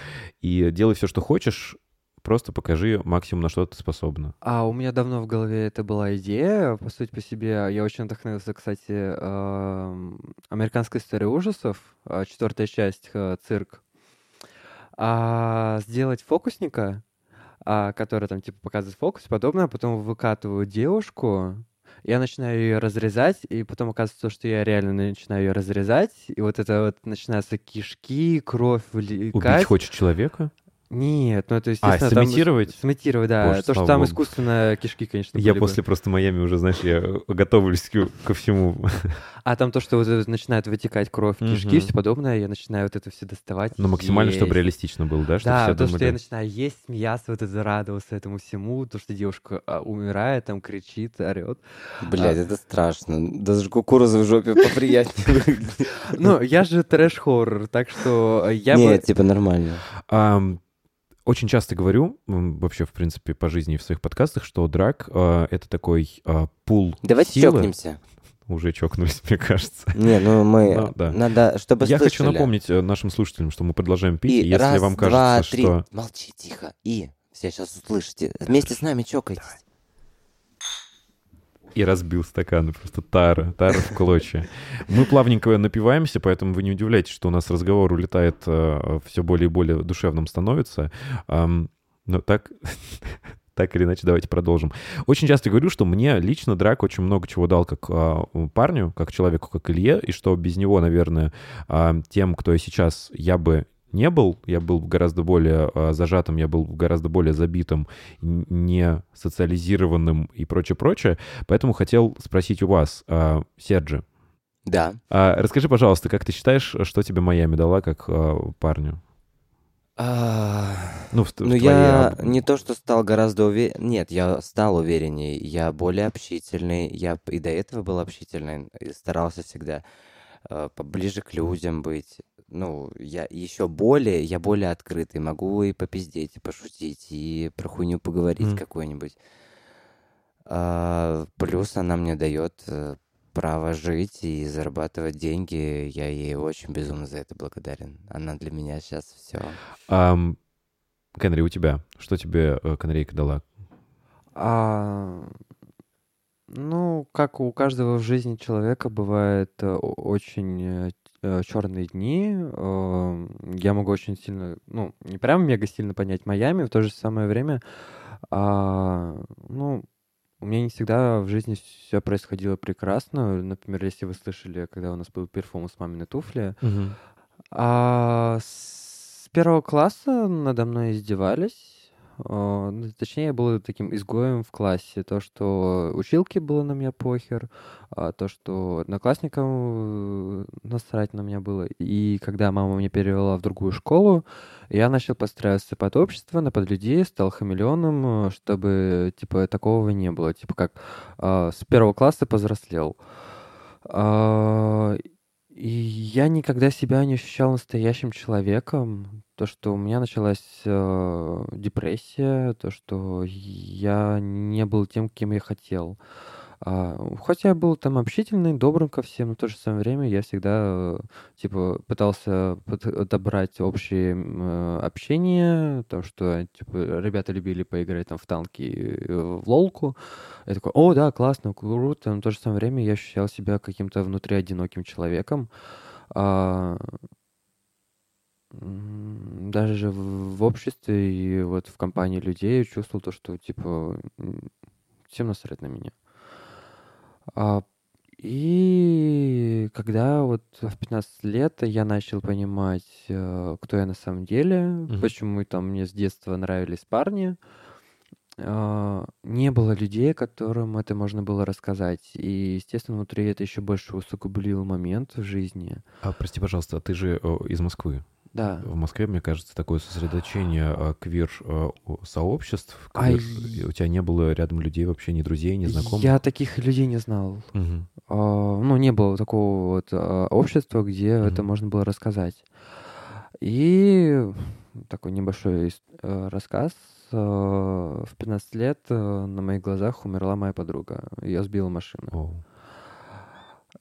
и делай все, что хочешь, просто покажи максимум, на что ты способна. А у меня давно в голове это была идея, по сути по себе. Я очень вдохновился, кстати, эм, американской историей ужасов, четвертая часть, цирк. А, сделать фокусника, а, который там типа показывает фокус и подобное, а потом выкатываю девушку, я начинаю ее разрезать, и потом оказывается, что я реально начинаю ее разрезать, и вот это вот начинаются кишки, кровь Убить влекать. хочешь человека? Нет, ну это А, естественно... там сымитировать? Сымитировать, да. Боже, То, что там искусственно кишки, конечно, Я были бы. после просто Майами уже, знаешь, я готовлюсь ко, всему. А там то, что вот начинает вытекать кровь, кишки и все подобное, я начинаю вот это все доставать. Но максимально, чтобы реалистично было, да? Да, то, что я начинаю есть, смеяться, вот это радоваться этому всему, то, что девушка а, умирает, там кричит, орет. Блядь, это страшно. Даже кукуруза в жопе поприятнее выглядит. Ну, я же трэш-хоррор, так что я Нет, бы... типа нормально. Очень часто говорю, вообще, в принципе, по жизни и в своих подкастах, что драк а, это такой а, пул Давайте силы. чокнемся. Уже чокнулись, мне кажется. Не, ну мы... Ну, да. Надо, чтобы Я хочу слышали. напомнить э, нашим слушателям, что мы продолжаем пить, и, И если раз, вам два, кажется, три. что... Молчи, тихо. И все сейчас услышите. Вместе с нами чокайтесь. И разбил стаканы, просто тара, тара в клочья. Мы плавненько напиваемся, поэтому вы не удивляйтесь, что у нас разговор улетает, все более и более душевным становится. Но так, так или иначе, давайте продолжим. Очень часто говорю, что мне лично Драк очень много чего дал как а, парню, как человеку, как Илье, и что без него, наверное, а, тем, кто я сейчас, я бы не был, я был гораздо более а, зажатым, я был гораздо более забитым, не социализированным и прочее-прочее. Поэтому хотел спросить у вас, а, Серджи, Да. а, расскажи, пожалуйста, как ты считаешь, что тебе Майами дала как парню? А, Ну, в, в Ну, твоей я об- не то, что стал гораздо уверен... Нет, я стал уверенней. Я более общительный. Я и до этого был общительный. и старался всегда э, поближе к людям быть. Ну, я еще более, я более открытый. Могу и попиздеть, и пошутить, и про хуйню поговорить Мгм. какую-нибудь. А, плюс она мне дает э, право жить и зарабатывать деньги. Я ей очень безумно за это благодарен. Она для меня сейчас все. Ам, Кенри, у тебя? Что тебе э, канарейка дала? А, ну, как у каждого в жизни человека бывает э, очень черные дни. э, Я могу очень сильно, ну, не прям мега сильно понять Майами, в то же самое время, а, ну, у меня не всегда в жизни все происходило прекрасно. Например, если вы слышали, когда у нас был перформанс «Мамины туфли», а, с первого класса надо мной издевались. А, ну, точнее, я был таким изгоем в классе. То, что училке было на меня похер, а то, что одноклассникам э, насрать на меня было. И когда мама меня перевела в другую школу, я начал подстраиваться под общество, на под людей, стал хамелеоном, э, чтобы, типа, такого не было. Типа, как а, с первого класса повзрослел. И я никогда себя не ощущал настоящим человеком. То, что у меня началась э, депрессия, то, что я не был тем, кем я хотел. А, хотя я был там общительный, добрым ко всем, но в то же самое время я всегда, э, типа, пытался подобрать общее э, общение, то, что, типа, ребята любили поиграть там в танки, э, в лолку. Я такой, о, да, классно, круто, но в то же самое время я ощущал себя каким-то внутри одиноким человеком. А, даже в обществе и вот в компании людей чувствовал то, что, типа, всем насрать на меня. А, И когда вот в 15 лет я начал понимать, э, кто я на самом деле, почему там мне с детства нравились парни, а, не было людей, которым это можно было рассказать. И, естественно, внутри это еще больше усугублил момент в жизни. А, прости, пожалуйста, а ты же из Москвы. Да. В Москве, мне кажется, такое сосредоточение квир-сообществ. А квир- и- и У тебя не было рядом людей вообще, ни друзей, ни знакомых? Я таких людей не знал. Мгм. А, ну, не было такого вот а, общества, где это Мгм. можно было рассказать. И такой небольшой э, рассказ. А, В 15 лет э, на моих глазах умерла моя подруга. Ее сбила машина. Оу.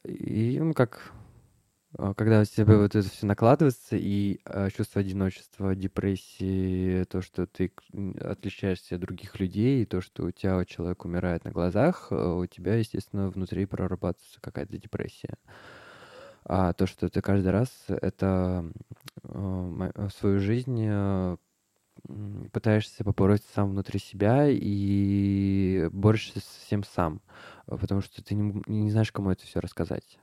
И ну, как а, когда у тебя вот это все накладывается, и а, чувство одиночества, депрессии, то, что ты отличаешься от других людей, и то, что у тебя человек умирает на глазах, а, у тебя, естественно, внутри прорабатывается какая-то депрессия. А то, что ты каждый раз это а, а, свою жизнь а, пытаешься побороть сам внутри себя и борешься с всем сам, а, потому что ты не, не знаешь, кому это все рассказать.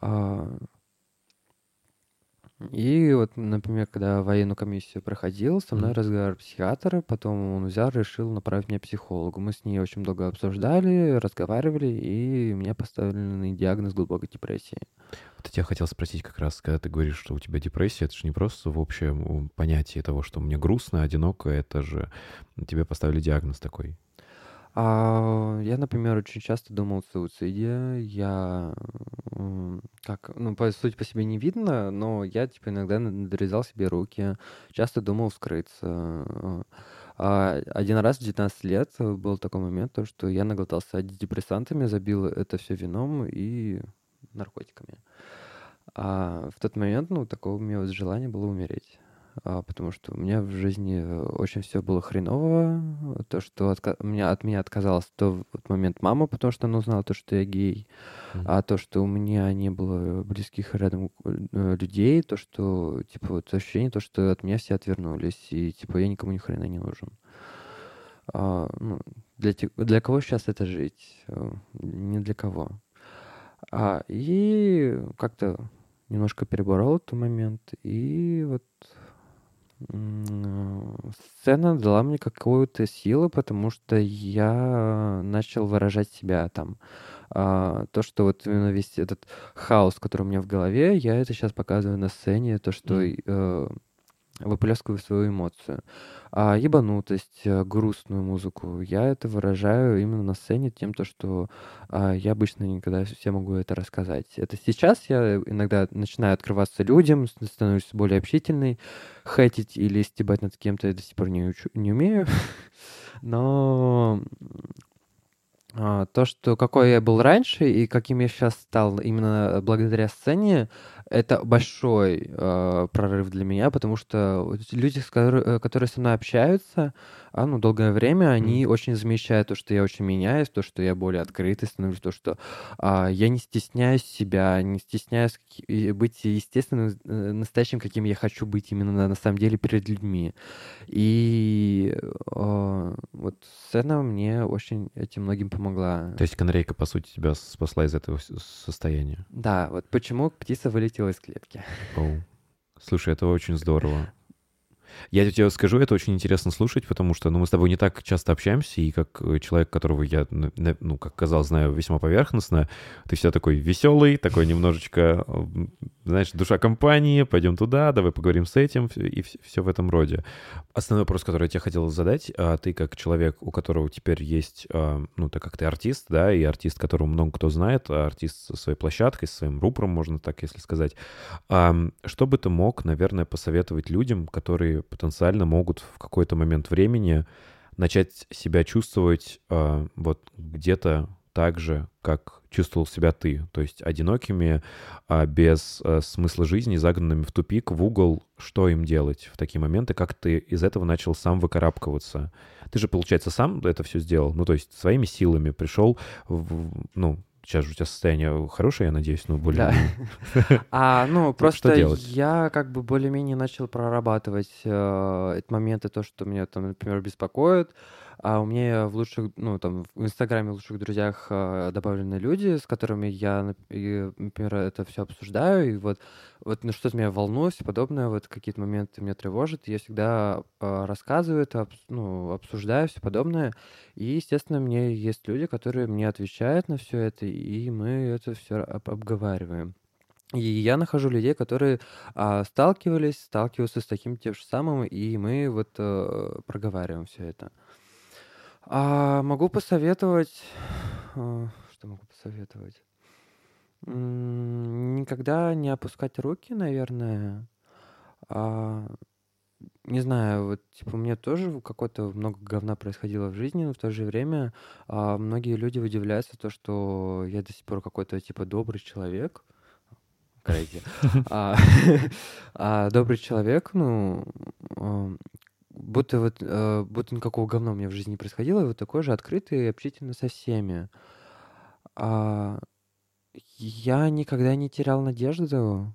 А, И вот, например, когда военную комиссию проходил, со мной Мгм. разговаривал психиатр, потом он взял, решил направить меня к психологу. Мы с ней очень долго обсуждали, разговаривали, и мне поставили диагноз глубокой депрессии. Вот я тебя хотел спросить как раз, когда ты говоришь, что у тебя депрессия, это же не просто в общем м, понятии того, что мне грустно, одиноко, это же тебе поставили диагноз такой. А, я, например, очень часто думал о суициде. Я, как, ну, по сути, по себе не видно, но я, типа, иногда на- надрезал себе руки, часто думал вскрыться. А один раз в 19 лет был такой момент, то, что я наглотался антидепрессантами, забил это все вином и наркотиками. А в тот момент, ну, такое у меня вот желание было умереть. А, потому что у меня в жизни э, очень все было хреново. То, что у меня, от меня отказалась в тот момент мама, потому что она узнала то, что я гей. Мгм. А то, что у меня не было близких рядом э, людей, то, что, типа, вот ощущение, то, что от меня все отвернулись, и, типа, я никому ни хрена не нужен. А, ну, для, те- для кого сейчас это жить? Э, Не для кого. А, и как-то немножко переборол этот момент, и вот сцена дала мне какую-то силу, потому что я начал выражать себя там. А, то, что вот именно весь этот хаос, который у меня в голове, я это сейчас показываю на сцене, то, что Мгм. э, выплескиваю свою эмоцию. А ебанутость, э, грустную музыку, я это выражаю именно на сцене тем, то, что а, я обычно никогда все могу это рассказать. Это сейчас я иногда начинаю открываться людям, становлюсь более общительной, хейтить или стебать над кем-то я до сих пор не, учу- не умею. Но а, то, что какой я был раньше и каким я сейчас стал именно благодаря сцене, это большой э, прорыв для меня, потому что люди, с котор- э, которые со мной общаются, а, ну, долгое время, они очень замечают то, что я очень меняюсь, то, что я более открытый становлюсь, то, что а, я не стесняюсь себя, не стесняюсь быть естественным, э, настоящим, каким я хочу быть именно на, на самом деле перед людьми. И э, вот сцена мне очень этим многим помогла. То есть канарейка, по сути, тебя спасла из этого состояния. Да, вот почему птица вылетела из клетки. Слушай, это очень здорово. Я тебе скажу, это очень интересно слушать, потому что ну, мы с тобой не так часто общаемся, и как э, человек, которого я, ну, как казалось, знаю весьма поверхностно, ты всегда такой веселый, такой немножечко, э, знаешь, душа компании, пойдем туда, давай поговорим с этим, и все в этом роде. Основной вопрос, который я тебе хотел задать, а ты как человек, у которого теперь есть, а, ну, так как ты артист, да, и артист, которого много кто знает, а артист со своей площадкой, со своим рупором, можно так, если сказать, что бы ты мог, наверное, посоветовать людям, которые потенциально могут в какой-то момент времени начать себя чувствовать а, вот где-то так же, как чувствовал себя ты, то есть одинокими, а, без а, смысла жизни, загнанными в тупик, в угол, что им делать в такие моменты, как ты из этого начал сам выкарабкиваться? Ты же, получается, сам это все сделал, ну, то есть своими силами пришел, в- ну, сейчас же у тебя состояние хорошее, я надеюсь, ну, более А, ну, просто я как бы более-менее начал прорабатывать э, эти моменты, то, что меня там, например, беспокоит. А у меня в лучших, ну, там, в Инстаграме в лучших друзьях э, добавлены люди, с которыми я, например, это все обсуждаю, и вот, вот ну, что-то меня волнует и подобное, вот какие-то моменты меня тревожат, я всегда э, рассказываю это, обс- ну, обсуждаю все подобное, и, естественно, мне есть люди, которые мне отвечают на все это, и мы это все обговариваем. И я нахожу людей, которые а, сталкивались, сталкиваются с таким тем же самым, и мы вот э, проговариваем все это. А, могу посоветовать... а, что могу посоветовать? Никогда не опускать руки, наверное. А, не знаю, вот типа мне тоже какое-то много говна происходило в жизни, но в то же время а, многие люди удивляются то, что я до сих пор какой-то типа добрый человек. Crazy. А, а, добрый человек, ну, будто вот, э, будто никакого говна у меня в жизни не происходило, и вот такой же открытый и общительный со всеми. А, я никогда не терял надежду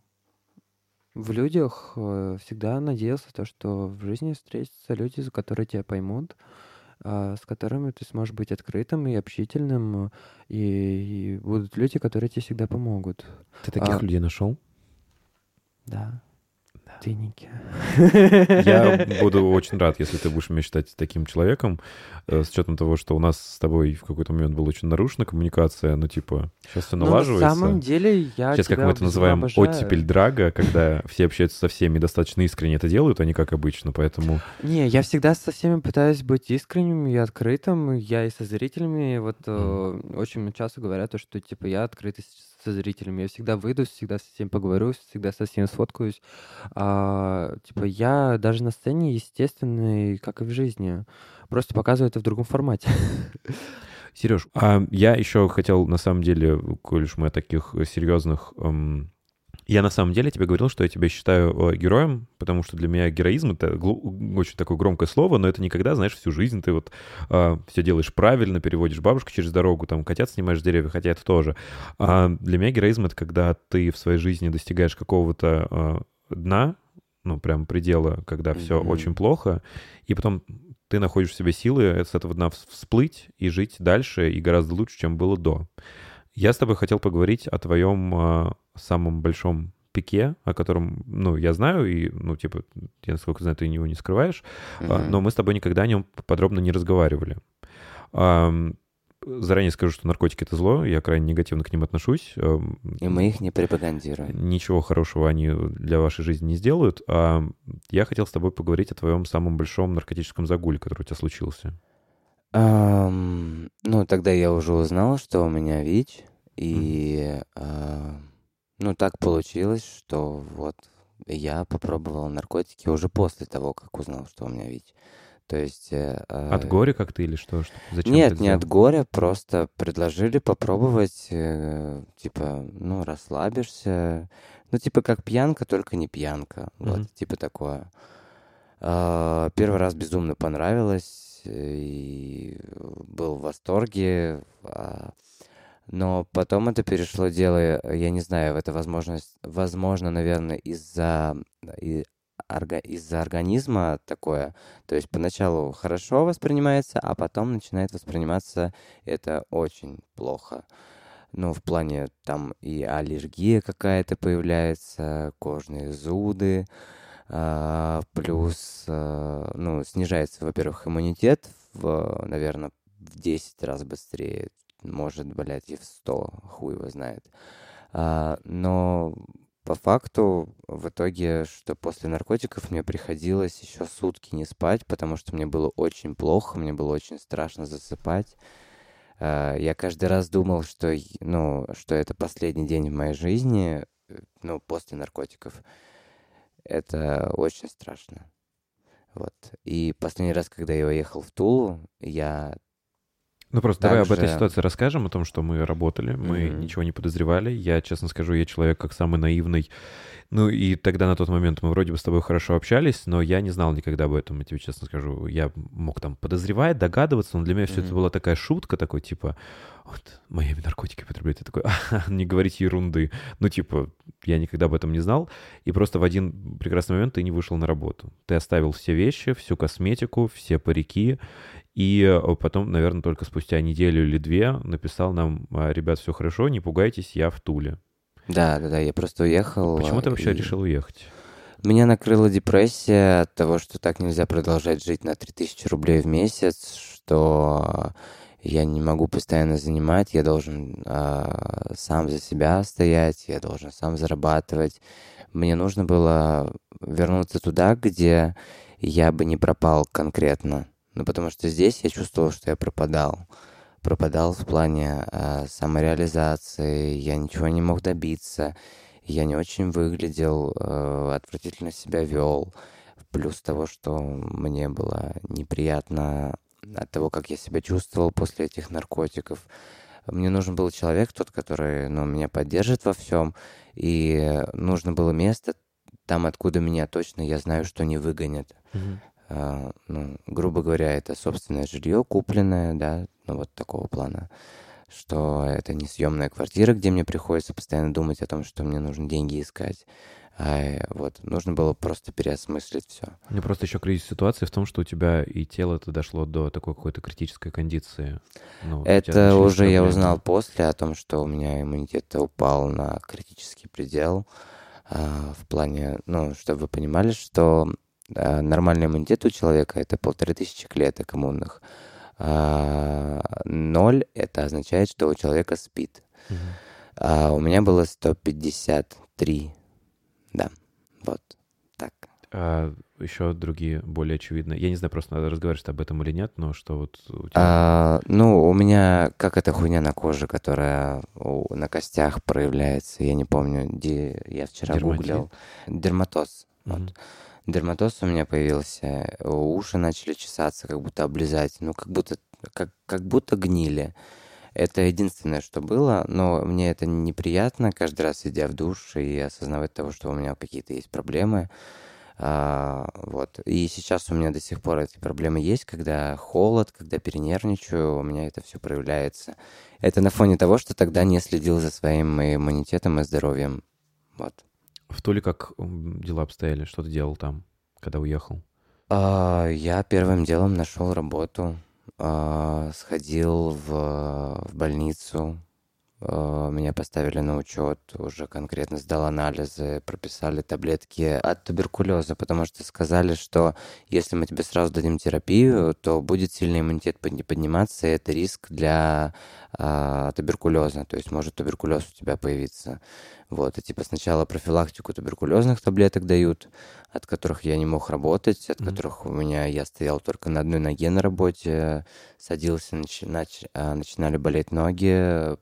в людях, э, всегда надеялся то, что в жизни встретятся люди, которые тебя поймут, а, с которыми ты сможешь быть открытым и общительным, и, и будут люди, которые тебе всегда помогут. Ты таких А. людей нашел? Да. Ники. Я буду очень рад, если ты будешь меня считать таким человеком, э, с учетом того, что у нас с тобой в какой-то момент была очень нарушена коммуникация, ну, типа, сейчас все Ну, налаживается. на самом деле, я Сейчас, как мы это называем, обожаю. оттепель драга, когда все общаются со всеми достаточно искренне это делают, а не как обычно, поэтому... Не, я всегда со всеми пытаюсь быть искренним и открытым. Я и со зрителями вот э, очень часто говорят то, что типа я открытый со зрителями. Я всегда выйду, всегда со всеми поговорю, всегда со всеми сфоткаюсь. А, типа я даже на сцене естественный, как и в жизни. Просто показываю это в другом формате. Сереж, а я еще хотел, на самом деле, коль уж мы о таких серьезных... эм, Я на самом деле тебе говорил, что я тебя считаю э, героем, потому что для меня героизм — это глу- очень такое громкое слово, но это никогда, знаешь, всю жизнь ты вот все делаешь правильно, переводишь бабушку через дорогу, там, котят снимаешь с деревьев, хотя это тоже. А для меня героизм — это когда ты в своей жизни достигаешь какого-то э, дна, ну, прям предела, когда все Мгм. очень плохо, и потом ты находишь в себе силы с этого дна вс- всплыть и жить дальше и гораздо лучше, чем было до. Я с тобой хотел поговорить о твоем а, самом большом пике, о котором, ну, я знаю, и, ну, типа, я, насколько знаю, ты его не скрываешь, Мгм. но мы с тобой никогда о нем подробно не разговаривали. Заранее скажу, что наркотики — это зло, я крайне негативно к ним отношусь. И мы их не пропагандируем. Ничего хорошего они для вашей жизни не сделают. А я хотел с тобой поговорить о твоем самом большом наркотическом загуле, который у тебя случился. Ам, ну, тогда я уже узнал, что у меня ВИЧ, и, а, ну, так получилось, что вот я попробовал наркотики уже после того, как узнал, что у меня ВИЧ. То есть... э, От а, горя как-то или что? Что- Зачем ты Нет, не от горя, просто предложили попробовать, э, типа, ну, расслабишься. Ну, типа, как пьянка, только не пьянка. Вот, Мгм. типа такое. А, Первый раз безумно понравилось, э, и был в восторге. а, Но потом это перешло дело, э, я не знаю, это возможность, возможно, наверное, из-за из-за организма такое. То есть поначалу хорошо воспринимается, а потом начинает восприниматься это очень плохо. Ну, в плане там и аллергия какая-то появляется, кожные зуды, А, Плюс, э, ну, снижается, во-первых, иммунитет, в, наверное, в 10 раз быстрее. Может, блядь, и в 100, хуй его знает. А, Но по факту, в итоге, что после наркотиков мне приходилось еще сутки не спать, потому что мне было очень плохо, мне было очень страшно засыпать. А, Я каждый раз думал, что, ну, что это последний день в моей жизни, э, ну, после наркотиков. Это очень страшно. Вот. И последний раз, когда я уехал в Тулу, я... Ну просто давай об этой Также- ситуации расскажем, о том, что мы работали, мы Мгм. ничего не подозревали. Я, честно скажу, я человек как самый наивный. Ну и тогда на тот момент мы вроде бы с тобой хорошо общались, но я не знал никогда об этом, я тебе честно скажу. Я мог там подозревать, догадываться, но для меня все это была такая шутка, такой типа, вот Майами наркотики потребляет. Я такой, «Ага, не говорите ерунды. Ну типа, я никогда об этом не знал. И просто в один прекрасный момент ты не вышел на работу. Ты оставил все вещи, всю косметику, все парики, и э, потом, наверное, только спустя неделю или две написал нам, «А, ребят, все хорошо, не пугайтесь, я в Туле. Да, да, да, я просто уехал. Почему ты вообще и решил уехать? Меня накрыла депрессия от того, что так нельзя продолжать жить на 3000 рублей в месяц, что я не могу постоянно занимать, я должен а, сам за себя стоять, я должен сам зарабатывать. Мне нужно было вернуться туда, где я бы не пропал конкретно. Ну, потому что здесь я чувствовал, что я пропадал. Пропадал в плане а, самореализации, я ничего не мог добиться, я не очень выглядел, э, отвратительно себя вел. Плюс того, что мне было неприятно от того, как я себя чувствовал после этих наркотиков. Мне нужен был человек, тот, который ну, меня поддержит во всем. И нужно было место там, откуда меня точно я знаю, что не выгонят. А, ну, грубо говоря, это собственное жилье, купленное, да, ну вот такого плана, что это не съемная квартира, где мне приходится постоянно думать о том, что мне нужно деньги искать. А вот нужно было просто переосмыслить все. Меня просто еще кризис ситуации в том, что у тебя и тело это дошло до такой какой-то критической кондиции. Ну, Это уже я проблемы. узнал после о том, что у меня иммунитет упал на критический предел. а, В плане, ну, чтобы вы понимали, что а, нормальный иммунитет у человека это полторы тысячи клеток иммунных. А, Ноль это означает, что у человека спит. Мгм. А у меня было 153. Да, вот так. А еще другие более очевидные. Я не знаю, просто надо разговаривать об этом или нет, но что вот у тебя... А, ну, у меня как эта хуйня на коже, которая у- на костях проявляется. Я не помню, где я вчера Дерматит? гуглил. Дерматоз. Вот. Дерматоз у меня появился. Уши начали чесаться, как будто облизать. Ну, как будто, как, как будто гнили. Это единственное, что было, но мне это неприятно каждый раз, идя в душ и осознавать того, что у меня какие-то есть проблемы. А, вот. И сейчас у меня до сих пор эти проблемы есть, когда холод, когда перенервничаю, у меня это все проявляется. Это на фоне того, что тогда не следил за своим иммунитетом и здоровьем. Вот. В Туле как дела обстояли? Что ты делал там, когда уехал? А, Я первым делом нашел работу, а, сходил в, в больницу, меня поставили на учет, уже конкретно сдал анализы, прописали таблетки от туберкулеза, потому что сказали, что если мы тебе сразу дадим терапию, то будет сильный иммунитет подни- подниматься, и это риск для а, туберкулеза, то есть может туберкулез у тебя появиться. Вот, и типа сначала профилактику туберкулезных таблеток дают, от которых я не мог работать, от Мгм. которых у меня я стоял только на одной ноге на работе, садился, нач- нач- а, начинали болеть ноги,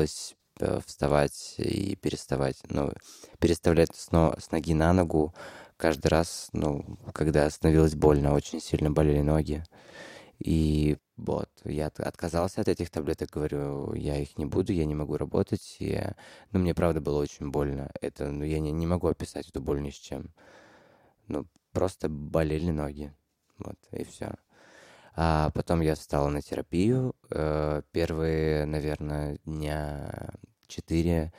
приходилось э, вставать и переставать, ну, переставлять с, но- с ноги на ногу каждый раз, ну, когда становилось больно, очень сильно болели ноги. И вот, я от- отказался от этих таблеток, говорю, я их не буду, я не могу работать. И, ну, мне правда было очень больно. Это, ну, я не, не могу описать эту боль ни с чем. Ну, просто болели ноги. Вот, и все. А потом я встал на терапию. Э, Первые, наверное, дня четыре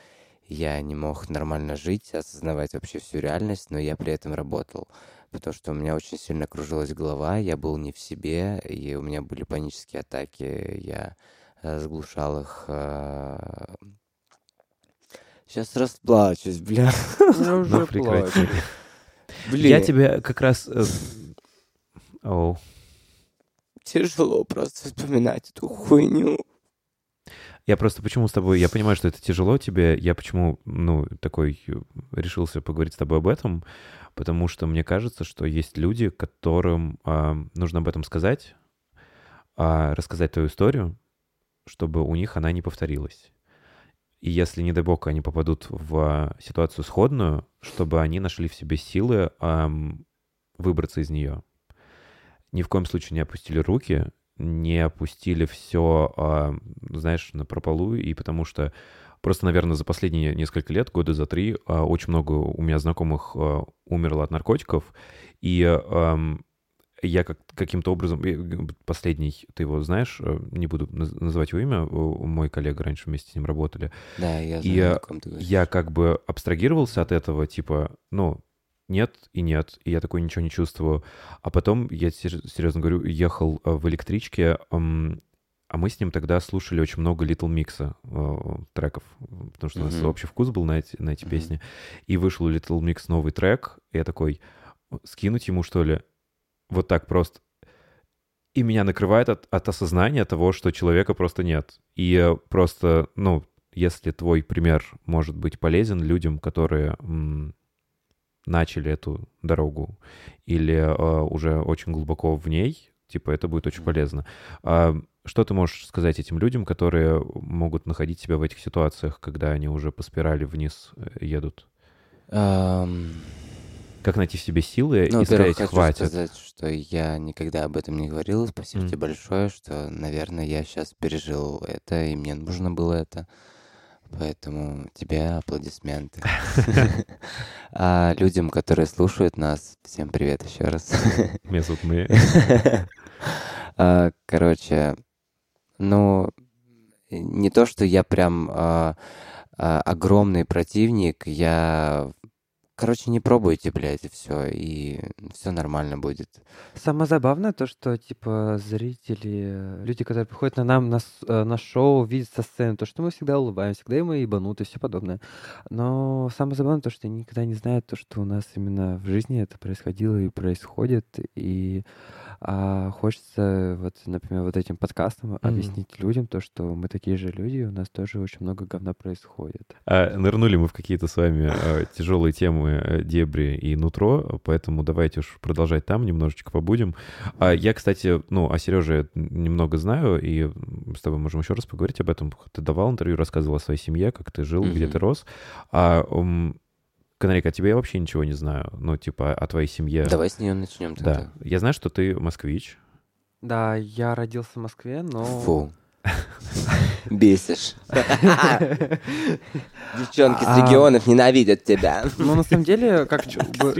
я не мог нормально жить, осознавать вообще всю реальность, но я при этом работал. Потому что у меня очень сильно кружилась голова, я был не в себе, и у меня были панические атаки, я э, заглушал их. Сейчас расплачусь, бля. Я уже Ну, прекрати. Блин, Я тебе как раз... э, Оу. Тяжело просто вспоминать эту хуйню. Я просто почему с тобой... Я понимаю, что это тяжело тебе. Я почему, ну, такой э, решился поговорить с тобой об этом, потому что мне кажется, что есть люди, которым а, нужно об этом сказать, а, рассказать твою историю, чтобы у них она не повторилась. И если, не дай бог, они попадут в а, ситуацию сходную, чтобы они нашли в себе силы ам, выбраться из нее. Ни в коем случае не опустили руки, не опустили все, знаешь, на прополу, и потому что просто, наверное, за последние несколько лет, года за три, а, очень много у меня знакомых а, умерло от наркотиков, и я как, каким-то образом, э, последний, ты его знаешь, э, не буду наз- называть его имя, мой коллега раньше вместе с ним работали, Да, я И, знаю, э, о ком ты говоришь. я как бы абстрагировался от этого, типа, ну, нет и нет, и я такой ничего не чувствую. А потом, я сер- серьезно говорю, ехал э, в электричке, а мы с ним тогда слушали очень много Little Mix э, треков, потому что у нас общий вкус был на эти, на эти Мгм. песни. И вышел у Little Mix новый трек, и я такой, скинуть ему, что ли? Вот так просто. И меня накрывает от, от осознания того, что человека просто нет. И просто, ну, если твой пример может быть полезен людям, которые м, начали эту дорогу или э, уже очень глубоко в ней, типа это будет очень полезно. А что ты можешь сказать этим людям, которые могут находить себя в этих ситуациях, когда они уже по спирали вниз э, едут? Ам, Как найти в себе силы Ну, и сказать, хочу хватит? сказать, что я никогда об этом не говорил. Спасибо Мгм. тебе большое, что, наверное, я сейчас пережил это, и мне нужно было это. Поэтому тебе аплодисменты. А людям, которые слушают нас, всем привет еще раз. Меня зовут Мэй. А, Короче, ну, не то, что я прям а, а, огромный противник, я... Короче, не пробуйте, блядь, и все, и все нормально будет. Самое забавное то, что, типа, зрители, люди, которые приходят на нам на, э, на шоу, видят со сцены, то, что мы всегда улыбаемся, всегда мы ебануты и все подобное. Но самое забавное то, что они никогда не знают то, что у нас именно в жизни это происходило и происходит. И а, хочется, вот, например, вот этим подкастом объяснить людям то, что мы такие же люди, и у нас тоже очень много говна происходит. А, нырнули мы в какие-то с вами э, тяжелые темы э, дебри и нутро, поэтому давайте уж продолжать там, немножечко побудем. А я, кстати, ну, о Сереже немного знаю, и с тобой можем еще раз поговорить об этом. Ты давал интервью, рассказывал о своей семье, как ты жил, где Мгм. ты рос. А, м, Канарейка, о тебе я вообще ничего не знаю. Ну, типа, о твоей семье. Давай с нее начнем тогда. Да. Я знаю, что ты москвич. Да, я родился в Москве, но... Фу. Бесишь. Девчонки с А. регионов ненавидят тебя. Ну, на самом деле, как бы...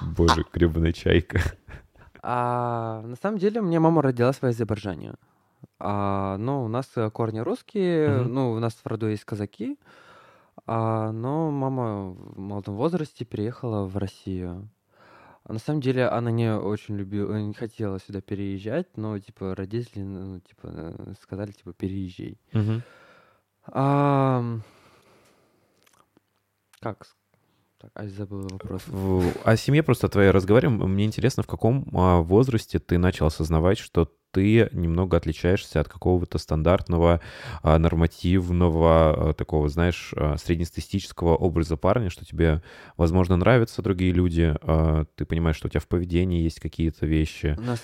Боже, гребаная чайка. А, на самом деле, у меня мама родилась в Азербайджане. А, но у нас э, корни русские, Мгм. ну, у нас в роду есть казаки. А, но мама в молодом возрасте переехала в Россию. А на самом деле она не очень любила, не хотела сюда переезжать, но типа родители, ну, типа э, сказали, типа переезжай. Мгм. А, как? Так, а забыл вопрос. В- О семье просто твоей разговариваем. Мне интересно, в каком а, возрасте ты начал осознавать, что ты немного отличаешься от какого-то стандартного, а, нормативного, а, такого, знаешь, а, среднестатистического образа парня, что тебе, возможно, нравятся другие люди, ты понимаешь, что у тебя в поведении есть какие-то вещи. На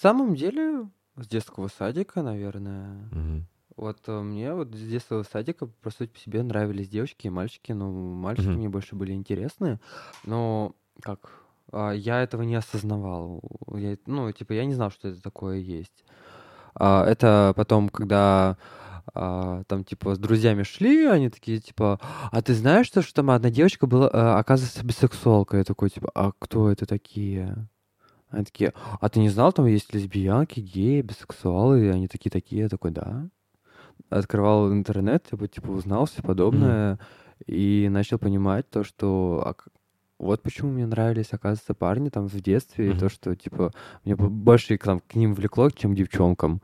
самом деле, с детского садика, наверное, Мгм. Вот э, мне вот с детского садика, по сути, по себе нравились девочки и мальчики, но мальчики Мгм. мне больше были интересны. Но как а, я этого не осознавал. Я, ну, типа, я не знал, что это такое есть. А, это потом, когда а, там, типа, с друзьями шли, они такие, типа, а ты знаешь, что, что там одна девочка была, а, оказывается, бисексуалка? Я такой, типа, а кто это такие? Они такие, а ты не знал, там есть лесбиянки, геи, бисексуалы, и они такие-такие. Я такой, да. Открывал интернет, типа, типа узнал все подобное, и начал понимать то, что а вот почему мне нравились, оказывается, парни там в детстве, и Мгм. то, что, типа, мне больше к, там, к ним влекло, чем к девчонкам.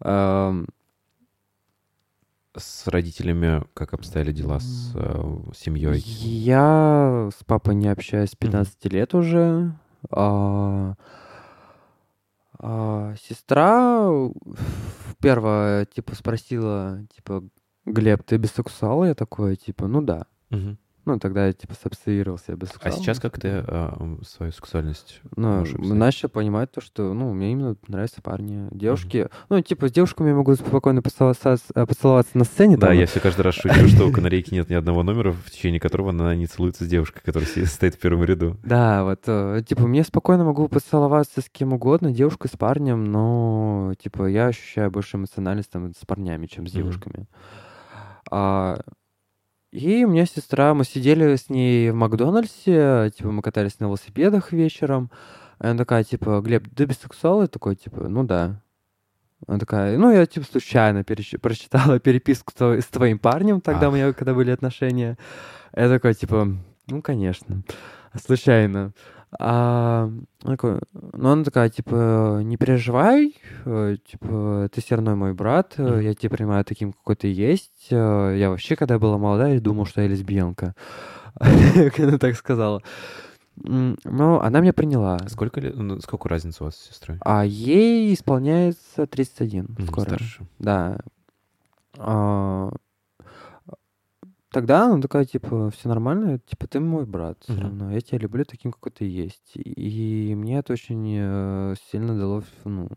Ам, С родителями как обстояли дела с э, семьей? Я с папой не общаюсь с 15 лет уже. А, а, сестра первая, типа, спросила, типа, Глеб, ты бисексуал? Я такой, типа, ну да. Мгм. Ну, тогда я, типа, сообсоюировал себя А бисексуалом. сейчас как ты э, свою сексуальность Ну, начал понимать то, что, ну, мне именно нравятся парни. Девушки, ну, типа, с девушками я могу спокойно поцеловаться, э, поцеловаться на сцене. Да, там. я все каждый раз шучу, что у канарейки нет ни одного номера, в течение которого она не целуется с девушкой, которая стоит в первом ряду. Да, вот, э, типа, мне спокойно могу поцеловаться с кем угодно, девушкой, с парнем, но, типа, я ощущаю больше эмоциональность там с парнями, чем с девушками. А, и у меня сестра, мы сидели с ней в Макдональдсе, типа, мы катались на велосипедах вечером. И она такая, типа, Глеб, ты бисексуал? Я такой, типа, ну да. Она такая, ну, я, типа, случайно переч- прочитала переписку с тво- с твоим парнем, тогда у Ах. меня, когда были отношения. Я такой, типа, ну, конечно, случайно. А, он такой, ну, она такая, типа, не переживай, э, типа, ты все равно мой брат, э, я тебя принимаю таким, какой ты есть. Э, Я вообще, когда была молодая, думал, что я лесбиянка. Она так сказала. Но она меня приняла. Сколько лет, ну, сколько разница у вас с сестрой? А ей исполняется 31 Мгм, скоро. Старше. Да. А, Тогда она такая, типа, все нормально, типа, ты мой брат все равно, я тебя люблю таким, какой ты есть. И мне это очень э, сильно дало, ну,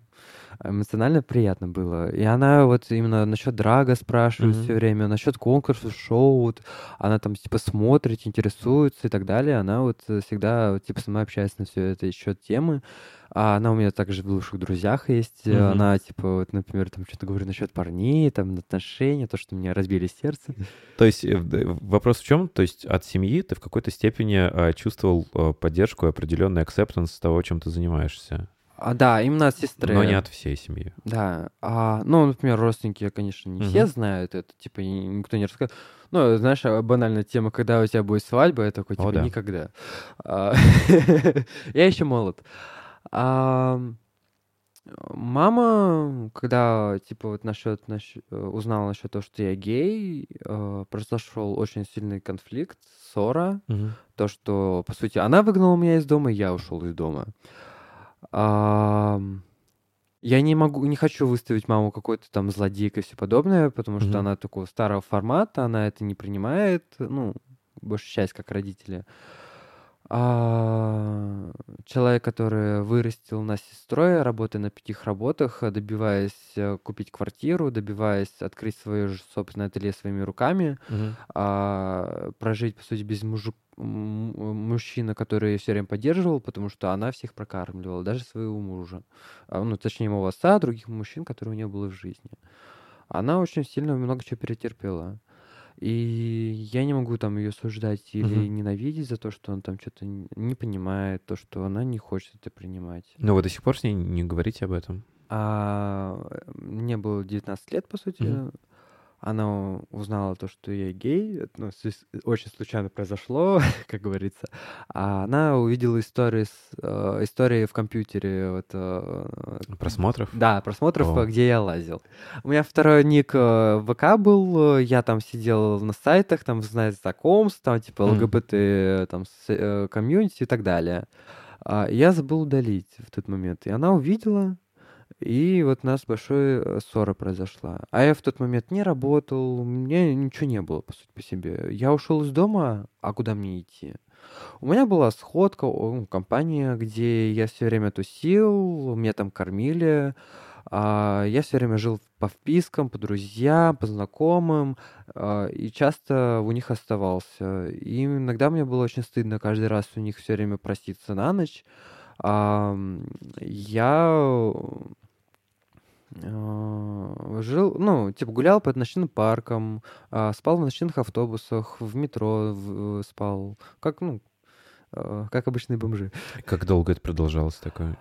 эмоционально приятно было. И она вот именно насчет драга спрашивает Мгм. все время, насчет конкурсов, шоу, вот, она там, типа, смотрит, интересуется и так далее. Она вот э, всегда, вот, типа, сама общается на все это еще темы. А она у меня также в лучших друзьях есть. э, Мгм. Она, типа, вот, например, там что-то говорит насчет парней, там, отношения, то, что меня разбили сердце. То есть э, д- вопрос в чем? То есть от семьи ты в какой-то степени э, чувствовал э, поддержку и определенный acceptance того, чем ты занимаешься, А, да, именно от сестры. но не от всей семьи. Да. А, ну, например, родственники, конечно, не все Мгм. знают это, типа, никто не рассказывает. Ну, знаешь, а, банальная тема, когда у тебя будет свадьба, я такой, О, типа, да. никогда. А, Я еще молод. А, Мама, когда, типа, вот насчет, узнала насчет того, что я гей, э, произошел очень сильный конфликт, ссора, то, что, по сути, она выгнала меня из дома, и я ушел из дома. Я не могу, не хочу выставить маму какой-то там злодейкой и все подобное, потому что Мгм. она такого старого формата, она это не принимает, ну, большая часть как родители. А, человек, который вырастил нас сестрой, работая на пятих работах, э, добиваясь э, купить квартиру, добиваясь открыть свое же собственное ателье своими руками, а, прожить, по сути, без мужик, м- м- мужчины, который все время поддерживал, потому что она всех прокармливала, даже своего мужа. А, ну, точнее, моего отца, других мужчин, которые у нее было в жизни. Она очень сильно много чего перетерпела. И я не могу там ее осуждать или Мгм. ненавидеть за то, что он там что-то не понимает, то, что она не хочет это принимать. Но вы до сих пор с ней не говорите об этом? А э, мне было 19 лет, по сути. Мгм. Она узнала то, что я гей. Ну, очень случайно произошло, как говорится. А она увидела истории, с, э, истории в компьютере. Вот, э, Просмотров? да, просмотров, О. э, где я лазил. У меня второй ник э, ВК был, э, я там сидел на сайтах, там, знаете, знакомств, там, типа. ЛГБТ, э, там, с- э, комьюнити и так далее. А, Я забыл удалить в тот момент. И она увидела, и вот у нас большая э, ссора произошла. А я в тот момент не работал, у меня ничего не было, по сути, по себе. Я ушел из дома, а куда мне идти? У меня была сходка, компания, где я все время тусил, меня там кормили. а, я все время жил по впискам, по друзьям, по знакомым, а, и часто у них оставался. И иногда мне было очень стыдно каждый раз у них все время проститься на ночь. Ам, Я а, жил, ну, типа гулял по ночным паркам, а, спал в ночных автобусах, в метро в- спал, как, ну, а, как обычные бомжи. Как долго это продолжалось такое?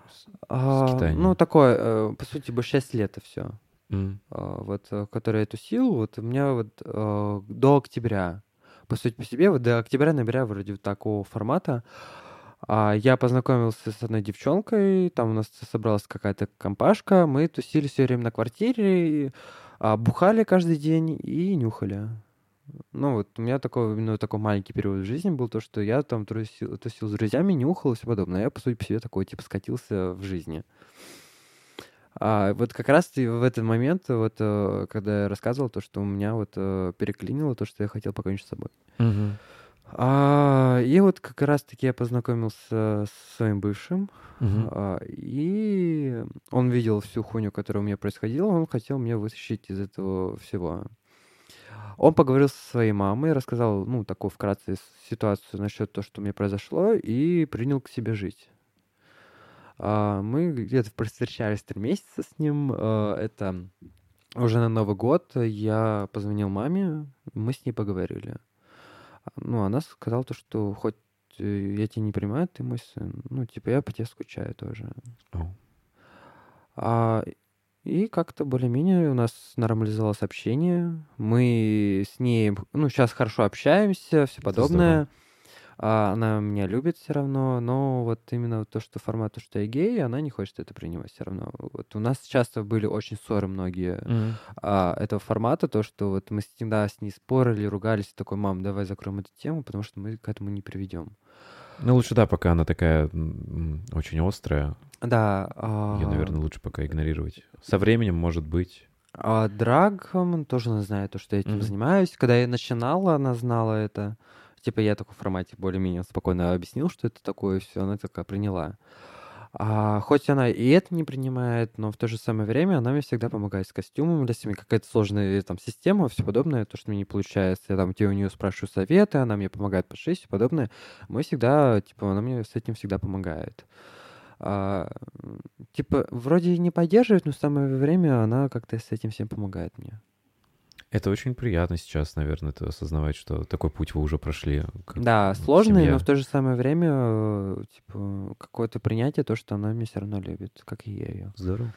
А, ну, такое, э, по сути, большая 6 лет все. М. Вот, э, который я тусил, вот у меня вот э, до октября, по сути, по себе, вот до октября-ноября вроде вот такого формата, а, я познакомился с одной девчонкой, там у нас собралась какая-то компашка, мы тусили все время на квартире, А бухали каждый день и нюхали. Ну, вот у меня такой, именно такой маленький период в жизни был, то, что я там тусил, тусил с друзьями, нюхал и все подобное. Я, по сути, по себе такой, типа, скатился в жизни. А вот как раз в этот момент, вот, э, когда я рассказывал то, что у меня вот э, переклинило то, что я хотел покончить с собой. Мгм. А, и вот как раз-таки я познакомился с своим бывшим, Мгм. а, и он видел всю хуйню, которая у меня происходила, он хотел меня вытащить из этого всего. Он поговорил со своей мамой, рассказал, ну, такую вкратце ситуацию насчет того, что мне произошло, и принял к себе жить. А, Мы где-то встречались три месяца с ним. а, Это уже на Новый год я позвонил маме, мы с ней поговорили. Ну, она сказала то, что хоть э, я тебя не понимаю, ты мой сын. Ну, типа, я по тебе скучаю тоже. О. А, и как-то более-менее у нас нормализовалось общение. Мы с ней, ну, сейчас хорошо общаемся, все подобное. А, она меня любит все равно, но вот именно то, что формат, то, что я гей, она не хочет это принимать все равно. Вот у нас часто были очень ссоры многие Мгм. а, этого формата, то, что вот мы всегда с ней спорили, ругались, и такой, мам, давай закроем эту тему, потому что мы к этому не приведем. Ну, лучше, да, пока она такая очень острая, Да. ее, а, наверное, лучше пока игнорировать. Со временем, может быть. А драгом тоже она знает то, что я этим Мгм. занимаюсь. Когда я начинала, она знала это. Типа я такой в формате более-менее спокойно объяснил, что это такое, все, она такая приняла. А, хоть она и это не принимает, но в то же самое время она мне всегда помогает с костюмом, если мне какая-то сложная там система, все подобное, то, что мне не получается, я там где у нее спрашиваю советы, она мне помогает пошить, все подобное. Мы всегда, типа, она мне с этим всегда помогает. А, типа, вроде не поддерживает, но в самое время она как-то с этим всем помогает мне. Это очень приятно сейчас, наверное, это осознавать, что такой путь вы уже прошли. Да, сложный, семья. но в то же самое время, э, типа, какое-то принятие, то, что она меня все равно любит, как и я ее. Здорово.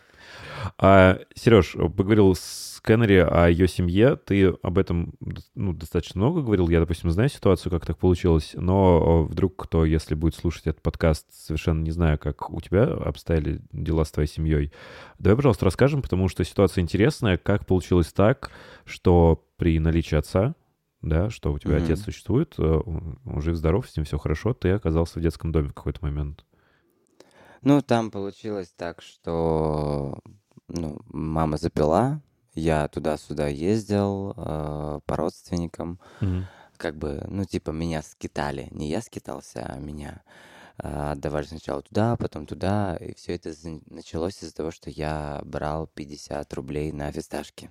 А, Сереж, поговорил с Кеннери о ее семье. Ты об этом ну, достаточно много говорил. Я, допустим, знаю ситуацию, как так получилось, но вдруг кто, если будет слушать этот подкаст, совершенно не знаю, как у тебя обстояли дела с твоей семьей. Давай, пожалуйста, расскажем, потому что ситуация интересная. Как получилось так, что при наличии отца, да, что у тебя Мгм. отец существует, э, он жив-здоров, с ним все хорошо, ты оказался в детском доме в какой-то момент. Ну, там получилось так, что ну, мама запила, я туда-сюда ездил э, по родственникам, как бы, ну, типа, меня скитали. Не я скитался, а меня а, отдавали сначала туда, потом туда. И все это началось из-за того, что я брал 50 рублей на фисташки.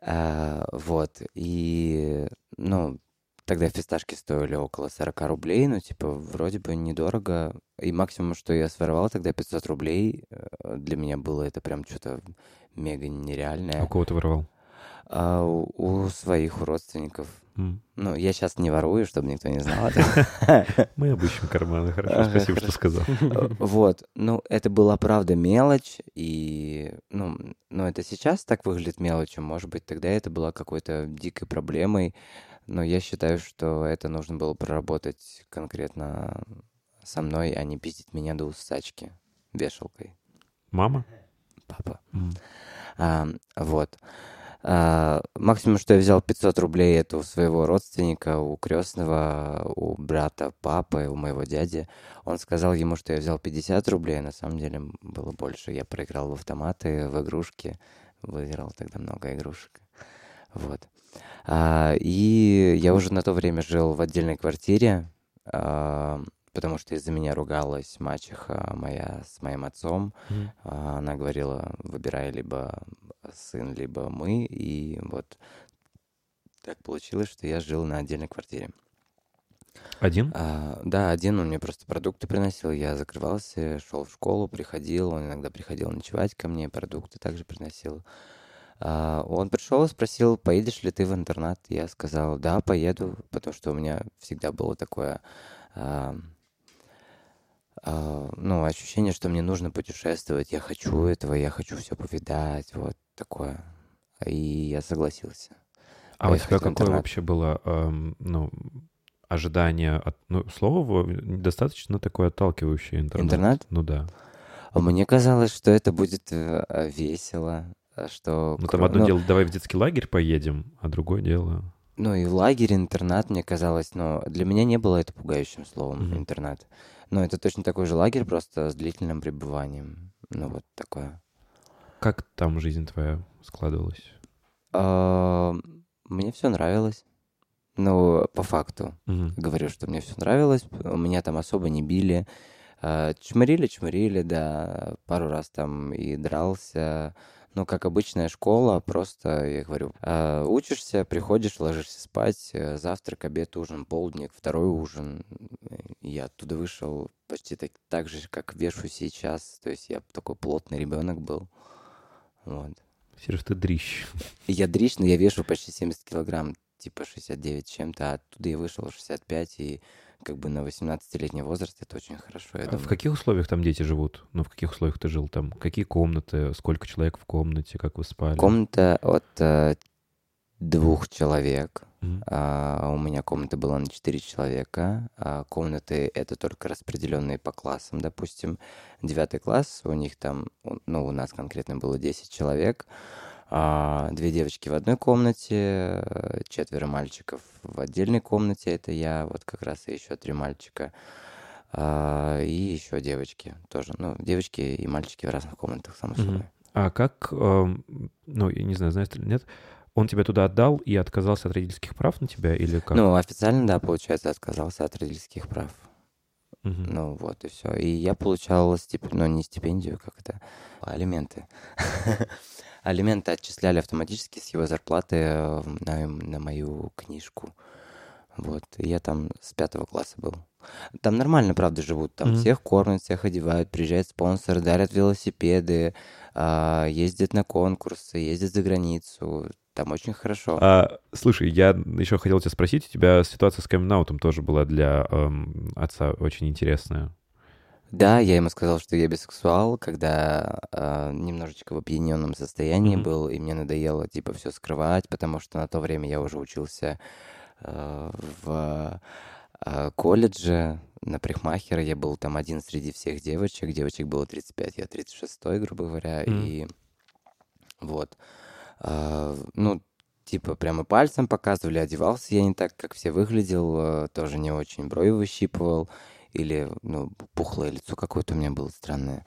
А, вот. И, ну, тогда фисташки стоили около 40 рублей, ну, типа, вроде бы недорого. И максимум, что я своровал тогда 500 рублей, э, для меня было это прям что-то мега нереальное. А у кого ты воровал? А у, у своих, у родственников. М. Ну, я сейчас не ворую, чтобы никто не знал. Мы обыщем карманы. Хорошо, спасибо, что сказал. Вот, ну, это была правда мелочь, и, ну, ну, это сейчас так выглядит мелочью, может быть, тогда это была какой-то дикой проблемой, но я считаю, что это нужно было проработать конкретно со мной, а не пиздить меня до усачки вешалкой. Мама? Папа. М. А, вот. А, максимум, что я взял 500 рублей, это у своего родственника, у крестного, у брата папы, у моего дяди. Он сказал ему, что я взял 50 рублей, а на самом деле было больше. Я проиграл в автоматы, в игрушки. Выиграл тогда много игрушек. Вот. А, и я уже на то время жил в отдельной квартире, а, потому что из-за меня ругалась мачеха моя с моим отцом. А, Она говорила, выбирай либо сын, либо мы. И вот так получилось, что я жил на отдельной квартире. Один? А, да, один он мне просто продукты приносил. Я закрывался, шел в школу, приходил. Он иногда приходил ночевать ко мне, продукты также приносил. А, он пришел и спросил, поедешь ли ты в интернат? Я сказал, да, поеду, потому что у меня всегда было такое, а, а, ну, ощущение, что мне нужно путешествовать. Я хочу этого, я хочу все повидать, вот такое. И я согласился. А у тебя какое интернат. вообще было, эм, ну, ожидание от... Ну, слово во- достаточно такое отталкивающее интернет. Интернет? Ну да. Мне казалось, что это будет э, весело. Э, что... Ну, там одно ну, дело, давай в детский лагерь поедем, а другое дело... Ну и лагерь, интернат, мне казалось, но для меня не было это пугающим словом, Мгм. интернат. Но это точно такой же лагерь, просто с длительным пребыванием. Ну вот такое. Как там жизнь твоя складывалась? А, Мне все нравилось. Ну, по факту. Говорю, что мне все нравилось. Меня там особо не били. А, Чморили, чморили, да. Пару раз там и дрался. Ну, как обычная школа, просто, я говорю, а, учишься, приходишь, ложишься спать, э, завтрак, обед, ужин, полдник, второй ужин. Я оттуда вышел почти так, так же, как вешу сейчас. То есть я такой плотный ребенок был. Вот. Сереж, ты дрищ. Я дрищ, но я вешу почти 70 килограмм, типа 69 с чем-то, а оттуда я вышел в 65, и как бы на 18-летний возраст это очень хорошо, А в думаю. каких условиях там дети живут? Ну, в каких условиях ты жил там? Какие комнаты? Сколько человек в комнате? Как вы спали? Комната от э, двух человек. Мгм. А, у меня комната была на 4 человека. А комнаты это только распределенные по классам, допустим. Девятый класс, у них там, ну, у нас конкретно было 10 человек. А, две девочки в одной комнате, э, четверо мальчиков в отдельной комнате, это я, вот как раз и еще три мальчика. А, и еще девочки тоже. Ну, девочки и мальчики в разных комнатах, само собой. А как, ну, я не знаю, знаешь или нет, он тебя туда отдал и отказался от родительских прав на тебя или как? Ну, официально, да, получается, отказался от родительских прав. Мгм. Ну вот и все. И я получал стип... ну не стипендию, как это, а алименты. Алименты отчисляли автоматически с его зарплаты э, на, на мою книжку. Вот. И я там с пятого класса был. Там нормально, правда, живут. Там Мгм. всех кормят, всех одевают, приезжают спонсоры, дарят велосипеды, а, ездят на конкурсы, ездят за границу. Там очень хорошо. А, слушай, я еще хотел тебя спросить, у тебя ситуация с камин тоже была для эм, отца очень интересная. Да, я ему сказал, что я бисексуал, когда а, немножечко в опьяненном состоянии Мгм. был, и мне надоело типа все скрывать, потому что на то время я уже учился а, в а, колледже на парикмахера. Я был там один среди всех девочек. Девочек было 35, я 36, грубо говоря. Мгм. И вот. А, ну, типа прямо пальцем показывали, одевался я не так, как все выглядел, э, тоже не очень брови выщипывал, или, ну, пухлое лицо какое-то у меня было странное.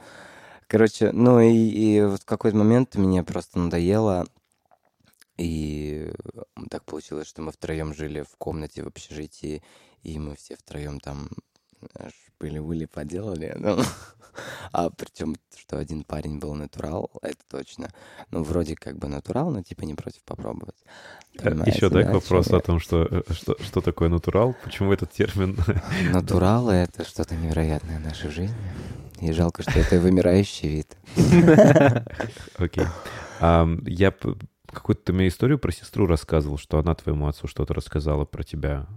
Короче, ну и, и вот в какой-то момент мне просто надоело, и так получилось, что мы втроем жили в комнате в общежитии, и мы все втроем там были-были поделали. Ну, а причем, что один парень был натурал, это точно. Ну, вроде как бы натурал, но типа не против попробовать. Понимаете, Еще Э, да, к о чём вопросу я? о том, что, э, что, что такое натурал, почему этот термин... Натуралы — это что-то невероятное в нашей жизни. И жалко, что это вымирающий вид. Окей. Я какую-то мне историю про сестру рассказывал, что она твоему отцу что-то рассказала про тебя.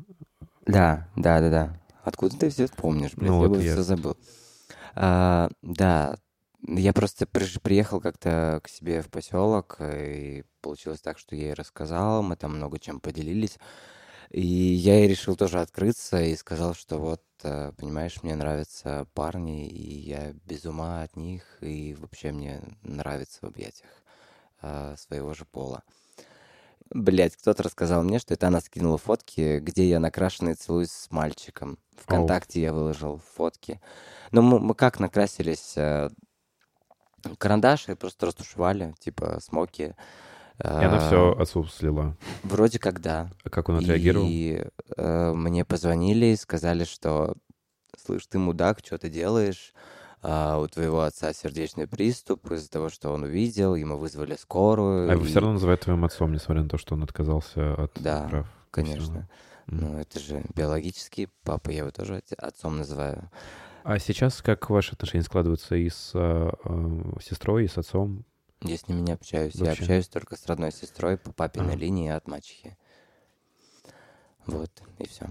Да, да, да, да. Откуда ты все помнишь, блядь? Ну я вот бы я- все забыл. А, да, я просто приехал как-то к себе в поселок, и получилось так, что я ей рассказал, мы там много чем поделились. И я ей решил тоже открыться и сказал, что вот, э, понимаешь, мне нравятся парни, и я без ума от них, и вообще мне нравится в объятиях э, своего же пола. Блять, кто-то рассказал мне, что это она скинула фотки, где я накрашенный целуюсь с мальчиком. Вконтакте я выложил фотки. Ну, мы, мы как накрасились? э, Карандаши просто растушевали, типа смоки. И она Э, все отцу слила. Вроде как да. А как он отреагировал? И э, мне позвонили и сказали, что слышь, ты мудак, что ты делаешь? А, у твоего отца сердечный приступ из-за того, что он увидел, ему вызвали скорую. А его и- все равно называют твоим отцом, несмотря на то, что он отказался от Да, прав. Конечно. Ну, это же биологический папа, я его тоже отцом называю. А сейчас как ваши отношения складываются и с а, а, сестрой, и с отцом? Я с ними не общаюсь. Я Вообще? общаюсь только с родной сестрой по папиной Ага. линии от мачехи. Вот, и все.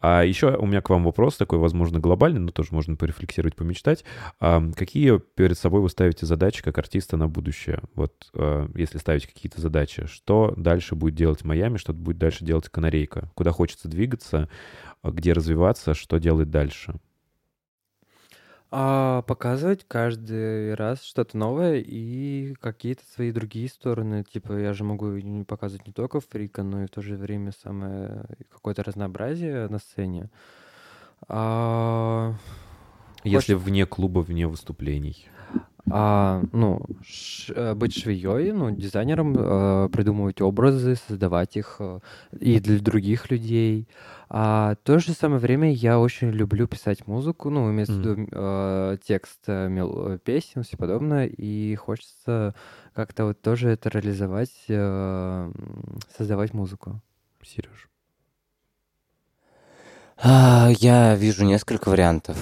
А еще у меня к вам вопрос такой, возможно, глобальный, но тоже можно порефлексировать, помечтать. А какие перед собой вы ставите задачи как артиста на будущее? Вот а, если ставить какие-то задачи, что дальше будет делать Майами, что будет дальше делать Канарейка? Куда хочется двигаться, где развиваться, что делать дальше? А, показывать каждый раз что-то новое и какие-то свои другие стороны. Типа, я же могу показывать не только фрика, но и в то же время самое какое-то разнообразие на сцене. А, Если вне клуба, вне выступлений. а, ну, ш- э, быть швеей, ну, дизайнером, э, придумывать образы, создавать их э, и для других людей. А в то же самое время я очень люблю писать музыку, ну, имеется в Мгм. виду э, текст э, мел- э, песен, все подобное, и хочется как-то вот тоже это реализовать, э, создавать музыку. Сереж. А, Я вижу несколько вариантов.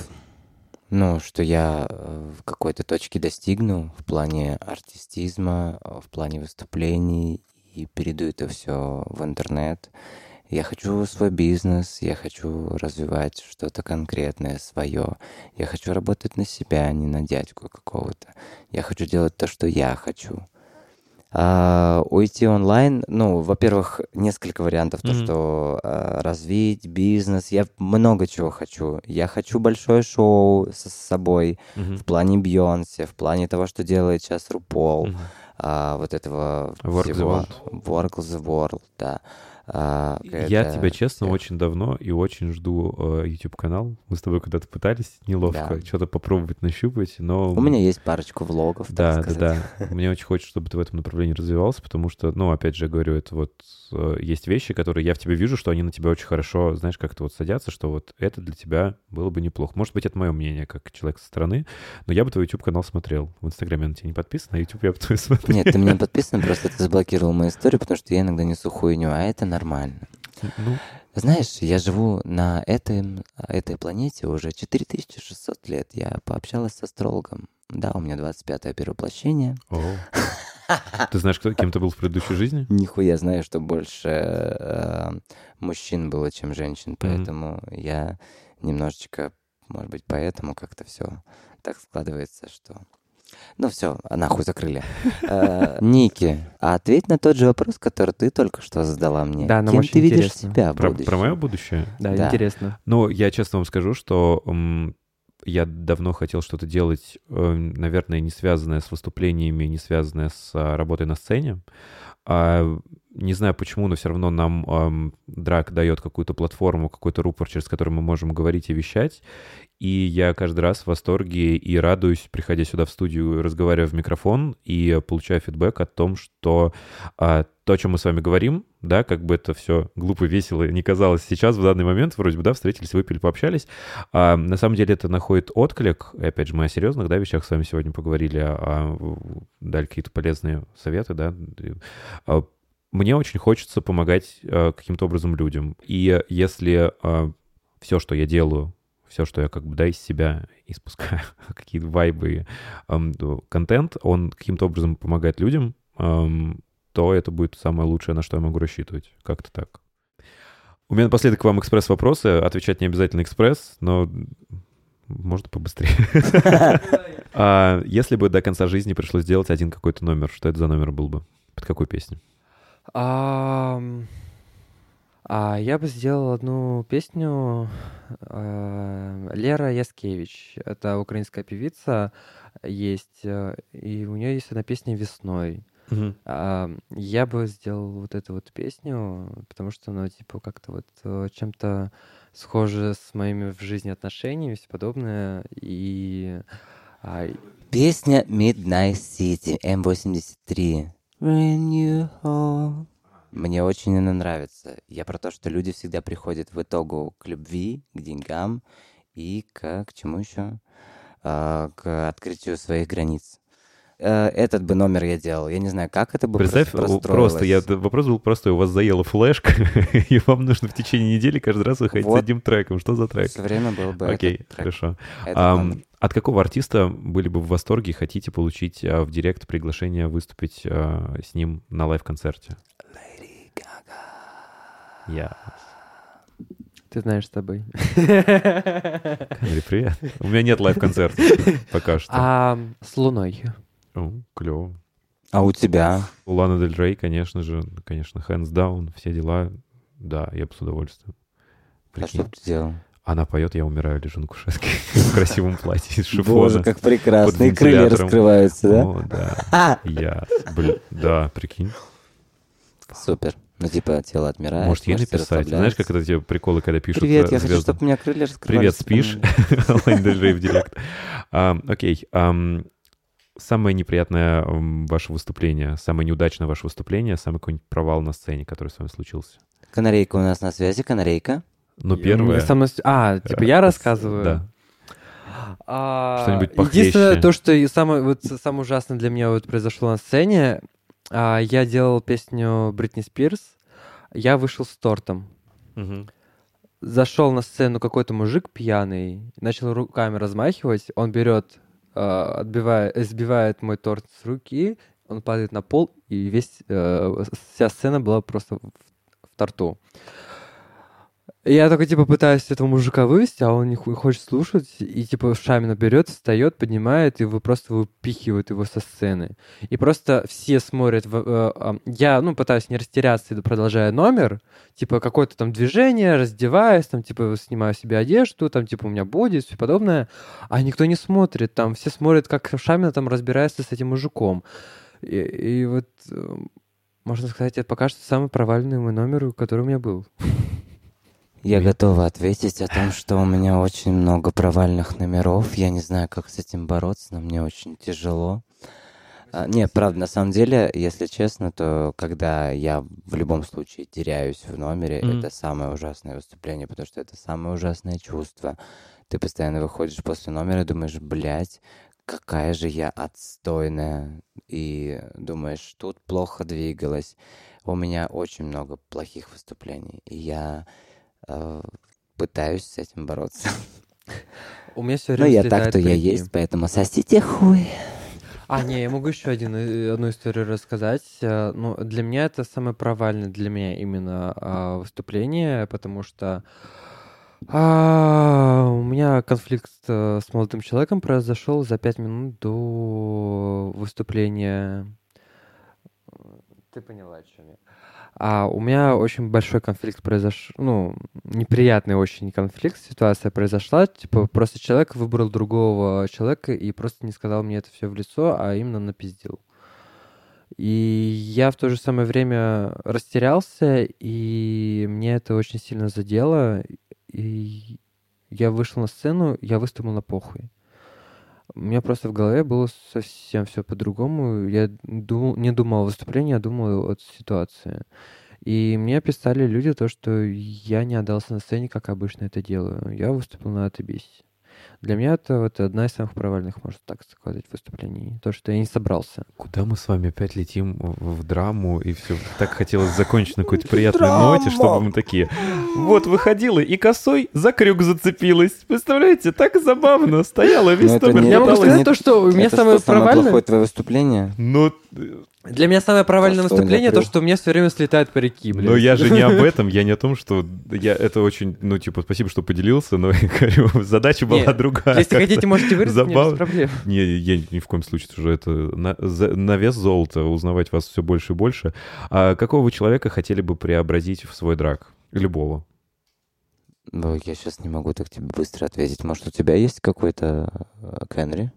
Ну, что я э, в какой-то точке достигну в плане артистизма, э, в плане выступлений и перейду это все в интернет. Я хочу свой бизнес, я хочу развивать что-то конкретное свое. Я хочу работать на себя, а не на дядьку какого-то. Я хочу делать то, что я хочу. А, уйти онлайн, ну, во-первых, несколько вариантов, то, Мгм. что а, развить бизнес, я много чего хочу. Я хочу большое шоу с, с собой Мгм. в плане Бьонсе, в плане того, что делает сейчас Рупол, Мгм. а, вот этого Work the всего. World. Work the World, да. А, Я это- тебя, честно, э, очень давно и очень жду э, YouTube-канал. Мы с тобой когда-то пытались неловко Да. что-то попробовать нащупать, но... У меня есть парочку влогов, Да, да, да. Мне очень хочется, чтобы ты в этом направлении развивался, потому что, ну, опять же, говорю, это вот э, есть вещи, которые я в тебе вижу, что они на тебя очень хорошо, знаешь, как-то вот садятся, что вот это для тебя было бы неплохо. Может быть, это мое мнение, как человек со стороны, но я бы твой YouTube-канал смотрел. В Инстаграме я на тебя не подписан, а YouTube я бы твой смотрел. Нет, ты меня подписан, просто ты заблокировал мою историю, потому что я иногда несу хуйню, а это нормально. Ну, Знаешь, я живу на этом, этой планете уже 4600 лет. Я пообщалась с астрологом. Да, у меня 25-е перевоплощение. о. Ты знаешь, кто, кем ты был в предыдущей жизни? Нихуя знаю, что больше э, мужчин было, чем женщин, поэтому я немножечко, может быть, поэтому как-то все так складывается, что... Ну все, нахуй закрыли. Э, Ники, а ответь на тот же вопрос, который ты только что задала мне. Да, нам Кем очень ты видишь интересно. себя Про, про мое будущее? Да, Да. интересно. Ну, я честно вам скажу, что я давно хотел что-то делать, э, наверное, не связанное с выступлениями, не связанное с а, работой на сцене. А, не знаю почему, но все равно нам ам, драк дает какую-то платформу, какой-то рупор, через который мы можем говорить и вещать. И я каждый раз в восторге и радуюсь, приходя сюда в студию, разговаривая в микрофон и получая фидбэк о том, что а, то, о чем мы с вами говорим, да, как бы это все глупо, весело не казалось сейчас, в данный момент, вроде бы, да, встретились, выпили, пообщались, а, на самом деле это находит отклик, и опять же, мы о серьезных, да, вещах с вами сегодня поговорили, а, дали какие-то полезные советы, да, А, мне очень хочется помогать а, каким-то образом людям, и если все, что я делаю, все, что я как бы, да, из себя испускаю, какие-то вайбы, ну, контент, он каким-то образом помогает людям, ам, то это будет самое лучшее, на что я могу рассчитывать. Как-то так. У меня напоследок к вам экспресс-вопросы. Отвечать не обязательно экспресс, но можно побыстрее. А Если бы до конца жизни пришлось сделать один какой-то номер, что это за номер был бы? Под какую песню? Ам, А я бы сделал одну песню э, Лера Яскевич. Это украинская певица есть, э, и у нее есть одна песня «Весной». А, Я бы сделал вот эту вот песню, потому что она типа как-то вот э, чем-то схожа с моими в жизни отношениями и все подобное. И а, Песня Midnight City, М83. When you home. Мне очень она нравится. Я про то, что люди всегда приходят в итогу к любви, к деньгам и к, к чему еще? А, к открытию своих границ. Э, Этот бы номер я делал. Я не знаю, как это бы Представь, просто, я, вопрос был простой. У вас заела флешка, и вам нужно в течение недели каждый раз выходить с Вот. одним треком. Что за трек? Все время был бы Окей, этот трек, хорошо. этот номер. от какого артиста были бы в восторге и хотите получить а, в директ приглашение выступить а, с ним на лайв-концерте? Lady Gaga. Я. ты знаешь с тобой. Привет. У меня нет лайв-концерта пока что. А с Луной. О, клево. А у тебя? У Лана Дель Рей, конечно же, конечно, hands down, все дела. Да, я бы с удовольствием. А Прикинь. что бы ты делал? Она поет, я умираю, лежу на кушетке в красивом платье из шифона. Боже, как прекрасно. И крылья раскрываются, да? О, да. А! Я, блин, да, прикинь. Супер. Ну, типа, тело отмирает. Может, ей написать. Знаешь, как это те приколы, когда пишут Привет, э, я хочу, чтобы у меня крылья раскрывались. Привет, спишь? Диджей в директ. Окей. Ам, Самое неприятное ваше выступление, самое неудачное ваше выступление, самый какой-нибудь провал на сцене, который с вами случился? Канарейка у нас на связи, канарейка. Ну, первое... самое с- А, типа э, я с- рассказываю? Да. А, Что-нибудь похлеще. Единственное, то, что самое, вот, самое ужасное для меня вот произошло на сцене, а, я делал песню Бритни Спирс, я вышел с тортом. Мгм. Зашел на сцену какой-то мужик пьяный, начал руками размахивать, он берет, а, отбивает, сбивает мой торт с руки, он падает на пол, и весь, э, вся сцена была просто в, в торту. Я только, типа, пытаюсь этого мужика вывести, а он не хочет слушать, и, типа, Шамина берет, встает, поднимает, и вы просто выпихивают его со сцены. И просто все смотрят, в- э, а, я, ну, пытаюсь не растеряться, продолжая номер, типа, какое-то там движение, раздеваюсь, там, типа, снимаю себе одежду, там, типа, у меня боди, все подобное, а никто не смотрит, там, все смотрят, как Шамина там разбирается с этим мужиком. И, и вот, э, можно сказать, это пока что самый провальный мой номер, который у меня был. Я готова ответить о том, что у меня очень много провальных номеров. Я не знаю, как с этим бороться, но мне очень тяжело. А, не, правда, на самом деле, если честно, то когда я в любом случае теряюсь в номере, Мгм. это самое ужасное выступление, потому что это самое ужасное чувство. Ты постоянно выходишь после номера и думаешь, блядь, какая же я отстойная. И думаешь, тут плохо двигалась. У меня очень много плохих выступлений. И я пытаюсь с этим бороться. У меня все время Ну, я так, то я есть, поэтому сосите хуй. А, не, я могу еще один, э, одну историю рассказать. Э, Ну, для меня это самое провальное для меня именно а, выступление, потому что а, у меня конфликт э, с молодым человеком произошел за пять минут до выступления. Ты поняла, о чем я. А у меня очень большой конфликт произошел, ну, неприятный очень конфликт, ситуация произошла, типа просто человек выбрал другого человека и просто не сказал мне это все в лицо, а именно напиздил. И я в то же самое время растерялся, и мне это очень сильно задело, и я вышел на сцену, я выступил на похуй. У меня просто в голове было совсем все по-другому. Я думал, не думал о выступлении, я думал от ситуации. И мне писали люди то, что я не отдался на сцене, как обычно это делаю. Я выступил на отобись. Для меня это вот одна из самых провальных, можно так сказать, выступлений. То, что я не собрался. Куда мы с вами опять летим в, драму, и все так хотелось закончить на какой-то приятной ноте, чтобы мы такие, вот выходила и косой за крюк зацепилась. Представляете, так забавно, стояла весь Ну, это номер не- Я могу сказать то, что у меня самое провальное... плохое твое выступление? Ну, Для меня самое провальное Достойный выступление то, что у меня все время слетают парики, блин. но я же не об этом, я не о том, что я это очень, ну, типа, спасибо, что поделился, но я говорю, задача была Не, другая. Если хотите, можете вырезать меня без проблем. Не, я ни в коем случае уже это на, за- на вес золота узнавать вас все больше и больше. А какого вы человека хотели бы преобразить в свой драк? Любого. Ой, я сейчас не могу так тебе быстро ответить. Может, у тебя есть какой-то э, Кенри?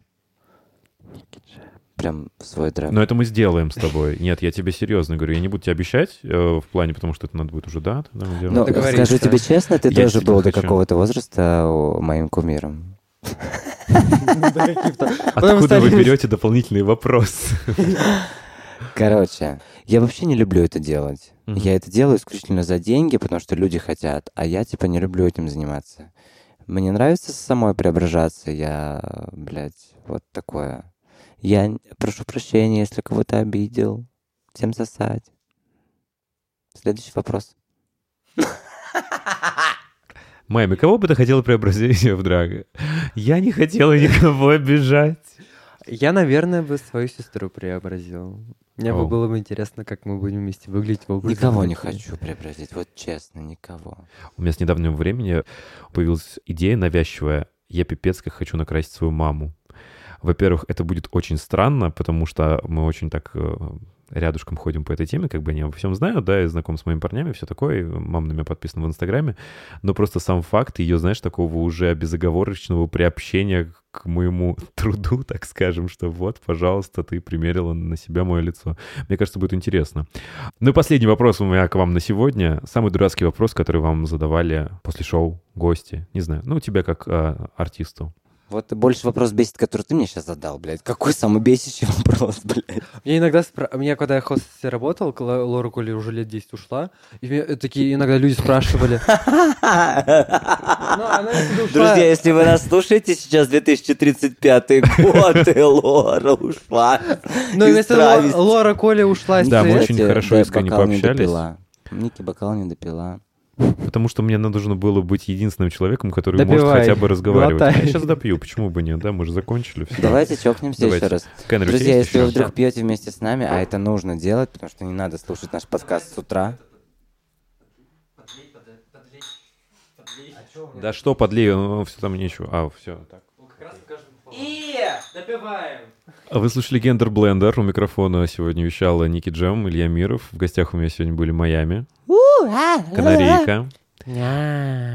Прям в свой драк. Но это мы сделаем с тобой. Нет, я тебе серьезно говорю, я не буду тебе обещать э, в плане, потому что это надо будет уже, да? тогда мы делаем. Ну, скажу тебе честно, ты Я тоже был до какого-то возраста моим кумиром. Откуда вы берете дополнительные вопросы? Короче, я вообще не люблю это делать. Я это делаю исключительно за деньги, потому что люди хотят, а я типа не люблю этим заниматься. Мне нравится самой преображаться, я, блядь, вот такое. Я прошу прощения, если кого-то обидел. Всем сосать. Следующий вопрос. Майми, кого бы ты хотела преобразить в драга? Я не хотела никого обижать. Я, наверное, бы свою сестру преобразил. Мне бы было бы интересно, как мы будем вместе выглядеть в образе Никого не хочу преобразить, вот честно, никого. У меня с недавнего времени появилась идея навязчивая. Я пипец как хочу накрасить свою маму. Во-первых, это будет очень странно, потому что мы очень так э, рядышком ходим по этой теме, как бы они обо всем знают, да, я знаком с моими парнями, все такое, и мама на меня подписана в Инстаграме, но просто сам факт ее, знаешь, такого уже безоговорочного приобщения к моему труду, так скажем, что вот, пожалуйста, ты примерила на себя мое лицо. Мне кажется, будет интересно. Ну и последний вопрос у меня к вам на сегодня. Самый дурацкий вопрос, который вам задавали после шоу гости. Не знаю, ну, тебя как а, артисту. Вот больше вопрос бесит, который ты мне сейчас задал, блядь. Какой самый бесящий вопрос, блядь? Мне иногда, спра- меня когда я хостесе работал, Лора Коли уже лет 10 ушла, и мне такие иногда люди спрашивали, ну, Друзья, если вы нас слушаете, сейчас 2035 год, и Лора ушла. Ну, если. Лора Коля ушла из Да, мы очень хорошо искренне пообщались. Ники бокал не допила. Потому что мне нужно было быть единственным человеком, который Допивай, может хотя бы разговаривать. глотай. Я сейчас допью, почему бы нет, да, мы же закончили все. Давайте чокнемся Давайте. еще раз. Тебя Друзья, если вы еще? вдруг пьете вместе с нами, а это нужно делать, потому что не надо слушать наш подкаст с утра. Да что, подлей, все там нечего. А, все, так. И допиваем. А Вы слушали Гендер Блендер. У микрофона сегодня вещала Ники Джем, Илья Миров. В гостях у меня сегодня были Майами, Канарейка.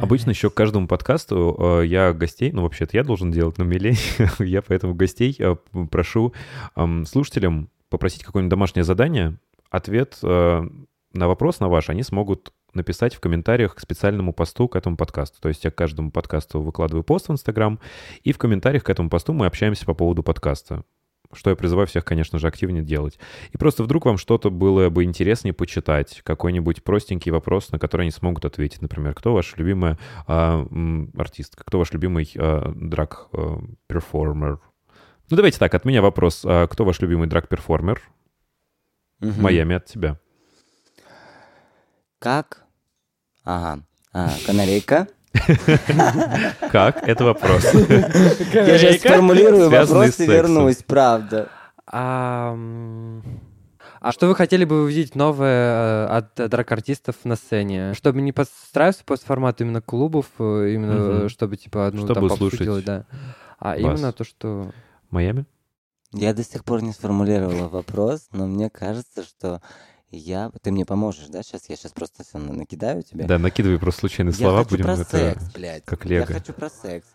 Обычно еще к каждому подкасту э, я гостей, ну вообще-то я должен делать, но милей, я поэтому гостей э, прошу эм, слушателям попросить какое-нибудь домашнее задание. Ответ э, на вопрос на ваш они смогут написать в комментариях к специальному посту к этому подкасту. То есть я к каждому подкасту выкладываю пост в Инстаграм, и в комментариях к этому посту мы общаемся по поводу подкаста. Что я призываю всех, конечно же, активнее делать. И просто вдруг вам что-то было бы интереснее почитать, какой-нибудь простенький вопрос, на который они смогут ответить. Например, кто ваш любимая а, м, артистка, кто ваш любимый а, драг-перформер? Ну, давайте так, от меня вопрос. А, кто ваш любимый драг-перформер? Мгм. Майами от тебя. Как? Ага. А, канарейка. Как? Это вопрос. Я сейчас сформулирую вопрос и вернусь, правда. А, что вы хотели бы увидеть новое э, от драг-артистов на сцене? Чтобы не подстраиваться под формат именно клубов, э, именно чтобы типа одну Чтобы там услышать делать, да. А вас. именно то, что... Майами? Я до сих пор не сформулировала вопрос, но мне кажется, что я... Ты мне поможешь, да? Сейчас я сейчас просто на- накидаю тебе. Да, накидывай просто случайные Я слова, хочу будем про это... секс, блядь. как Я лего. хочу про секс.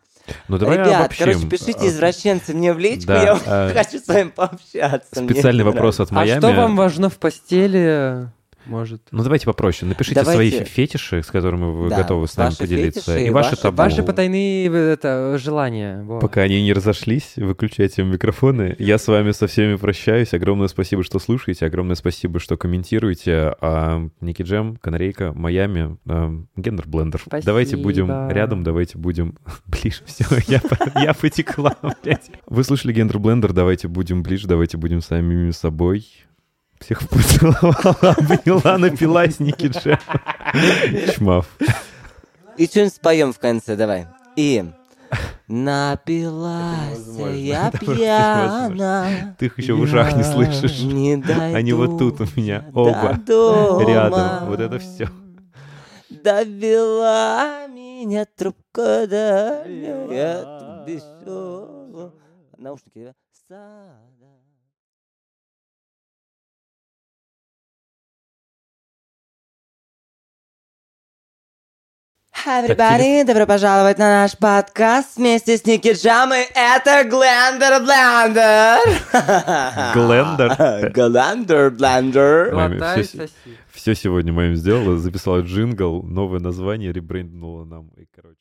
Ну, давай Ребят, обобщим. короче, пишите А, извращенцы мне в личку, да, я а, хочу с вами пообщаться. Специальный вопрос нравится. от Майами. А что вам важно в постели? Может. Ну, давайте попроще. Напишите Давайте. свои фе- фетиши, с которыми вы Да, готовы с нами поделиться. фетиши И ваши ваши- табу. Ваши потайные э, это, желания. во. Пока они не разошлись, выключайте микрофоны. Я с вами со всеми прощаюсь. Огромное спасибо, что слушаете. Огромное спасибо, что комментируете. А, Ники Джем, Канарейка, Майами, а, Гендер Блендер. Спасибо. Давайте будем рядом, давайте будем ближе. Все, я, я потекла, блядь. Вы слушали Гендер Блендер, давайте будем ближе, давайте будем самими собой. Всех поцеловала, обняла, напилась, Ники Джем. Чмав. И что-нибудь споем в конце, давай. И... Напилась я пьяна. Ты их еще в ушах не слышишь. Не Они вот тут у меня оба рядом. Вот это все. Довела меня трубка до. Наушники, да? Сада. Everybody, добро пожаловать на наш подкаст вместе с Ники Джам, и это Глендер Блендер. Глендер? Глендер Блендер. Соси. Все сегодня моим сделала, записала джингл, новое название, ребренднула нам. И, короче.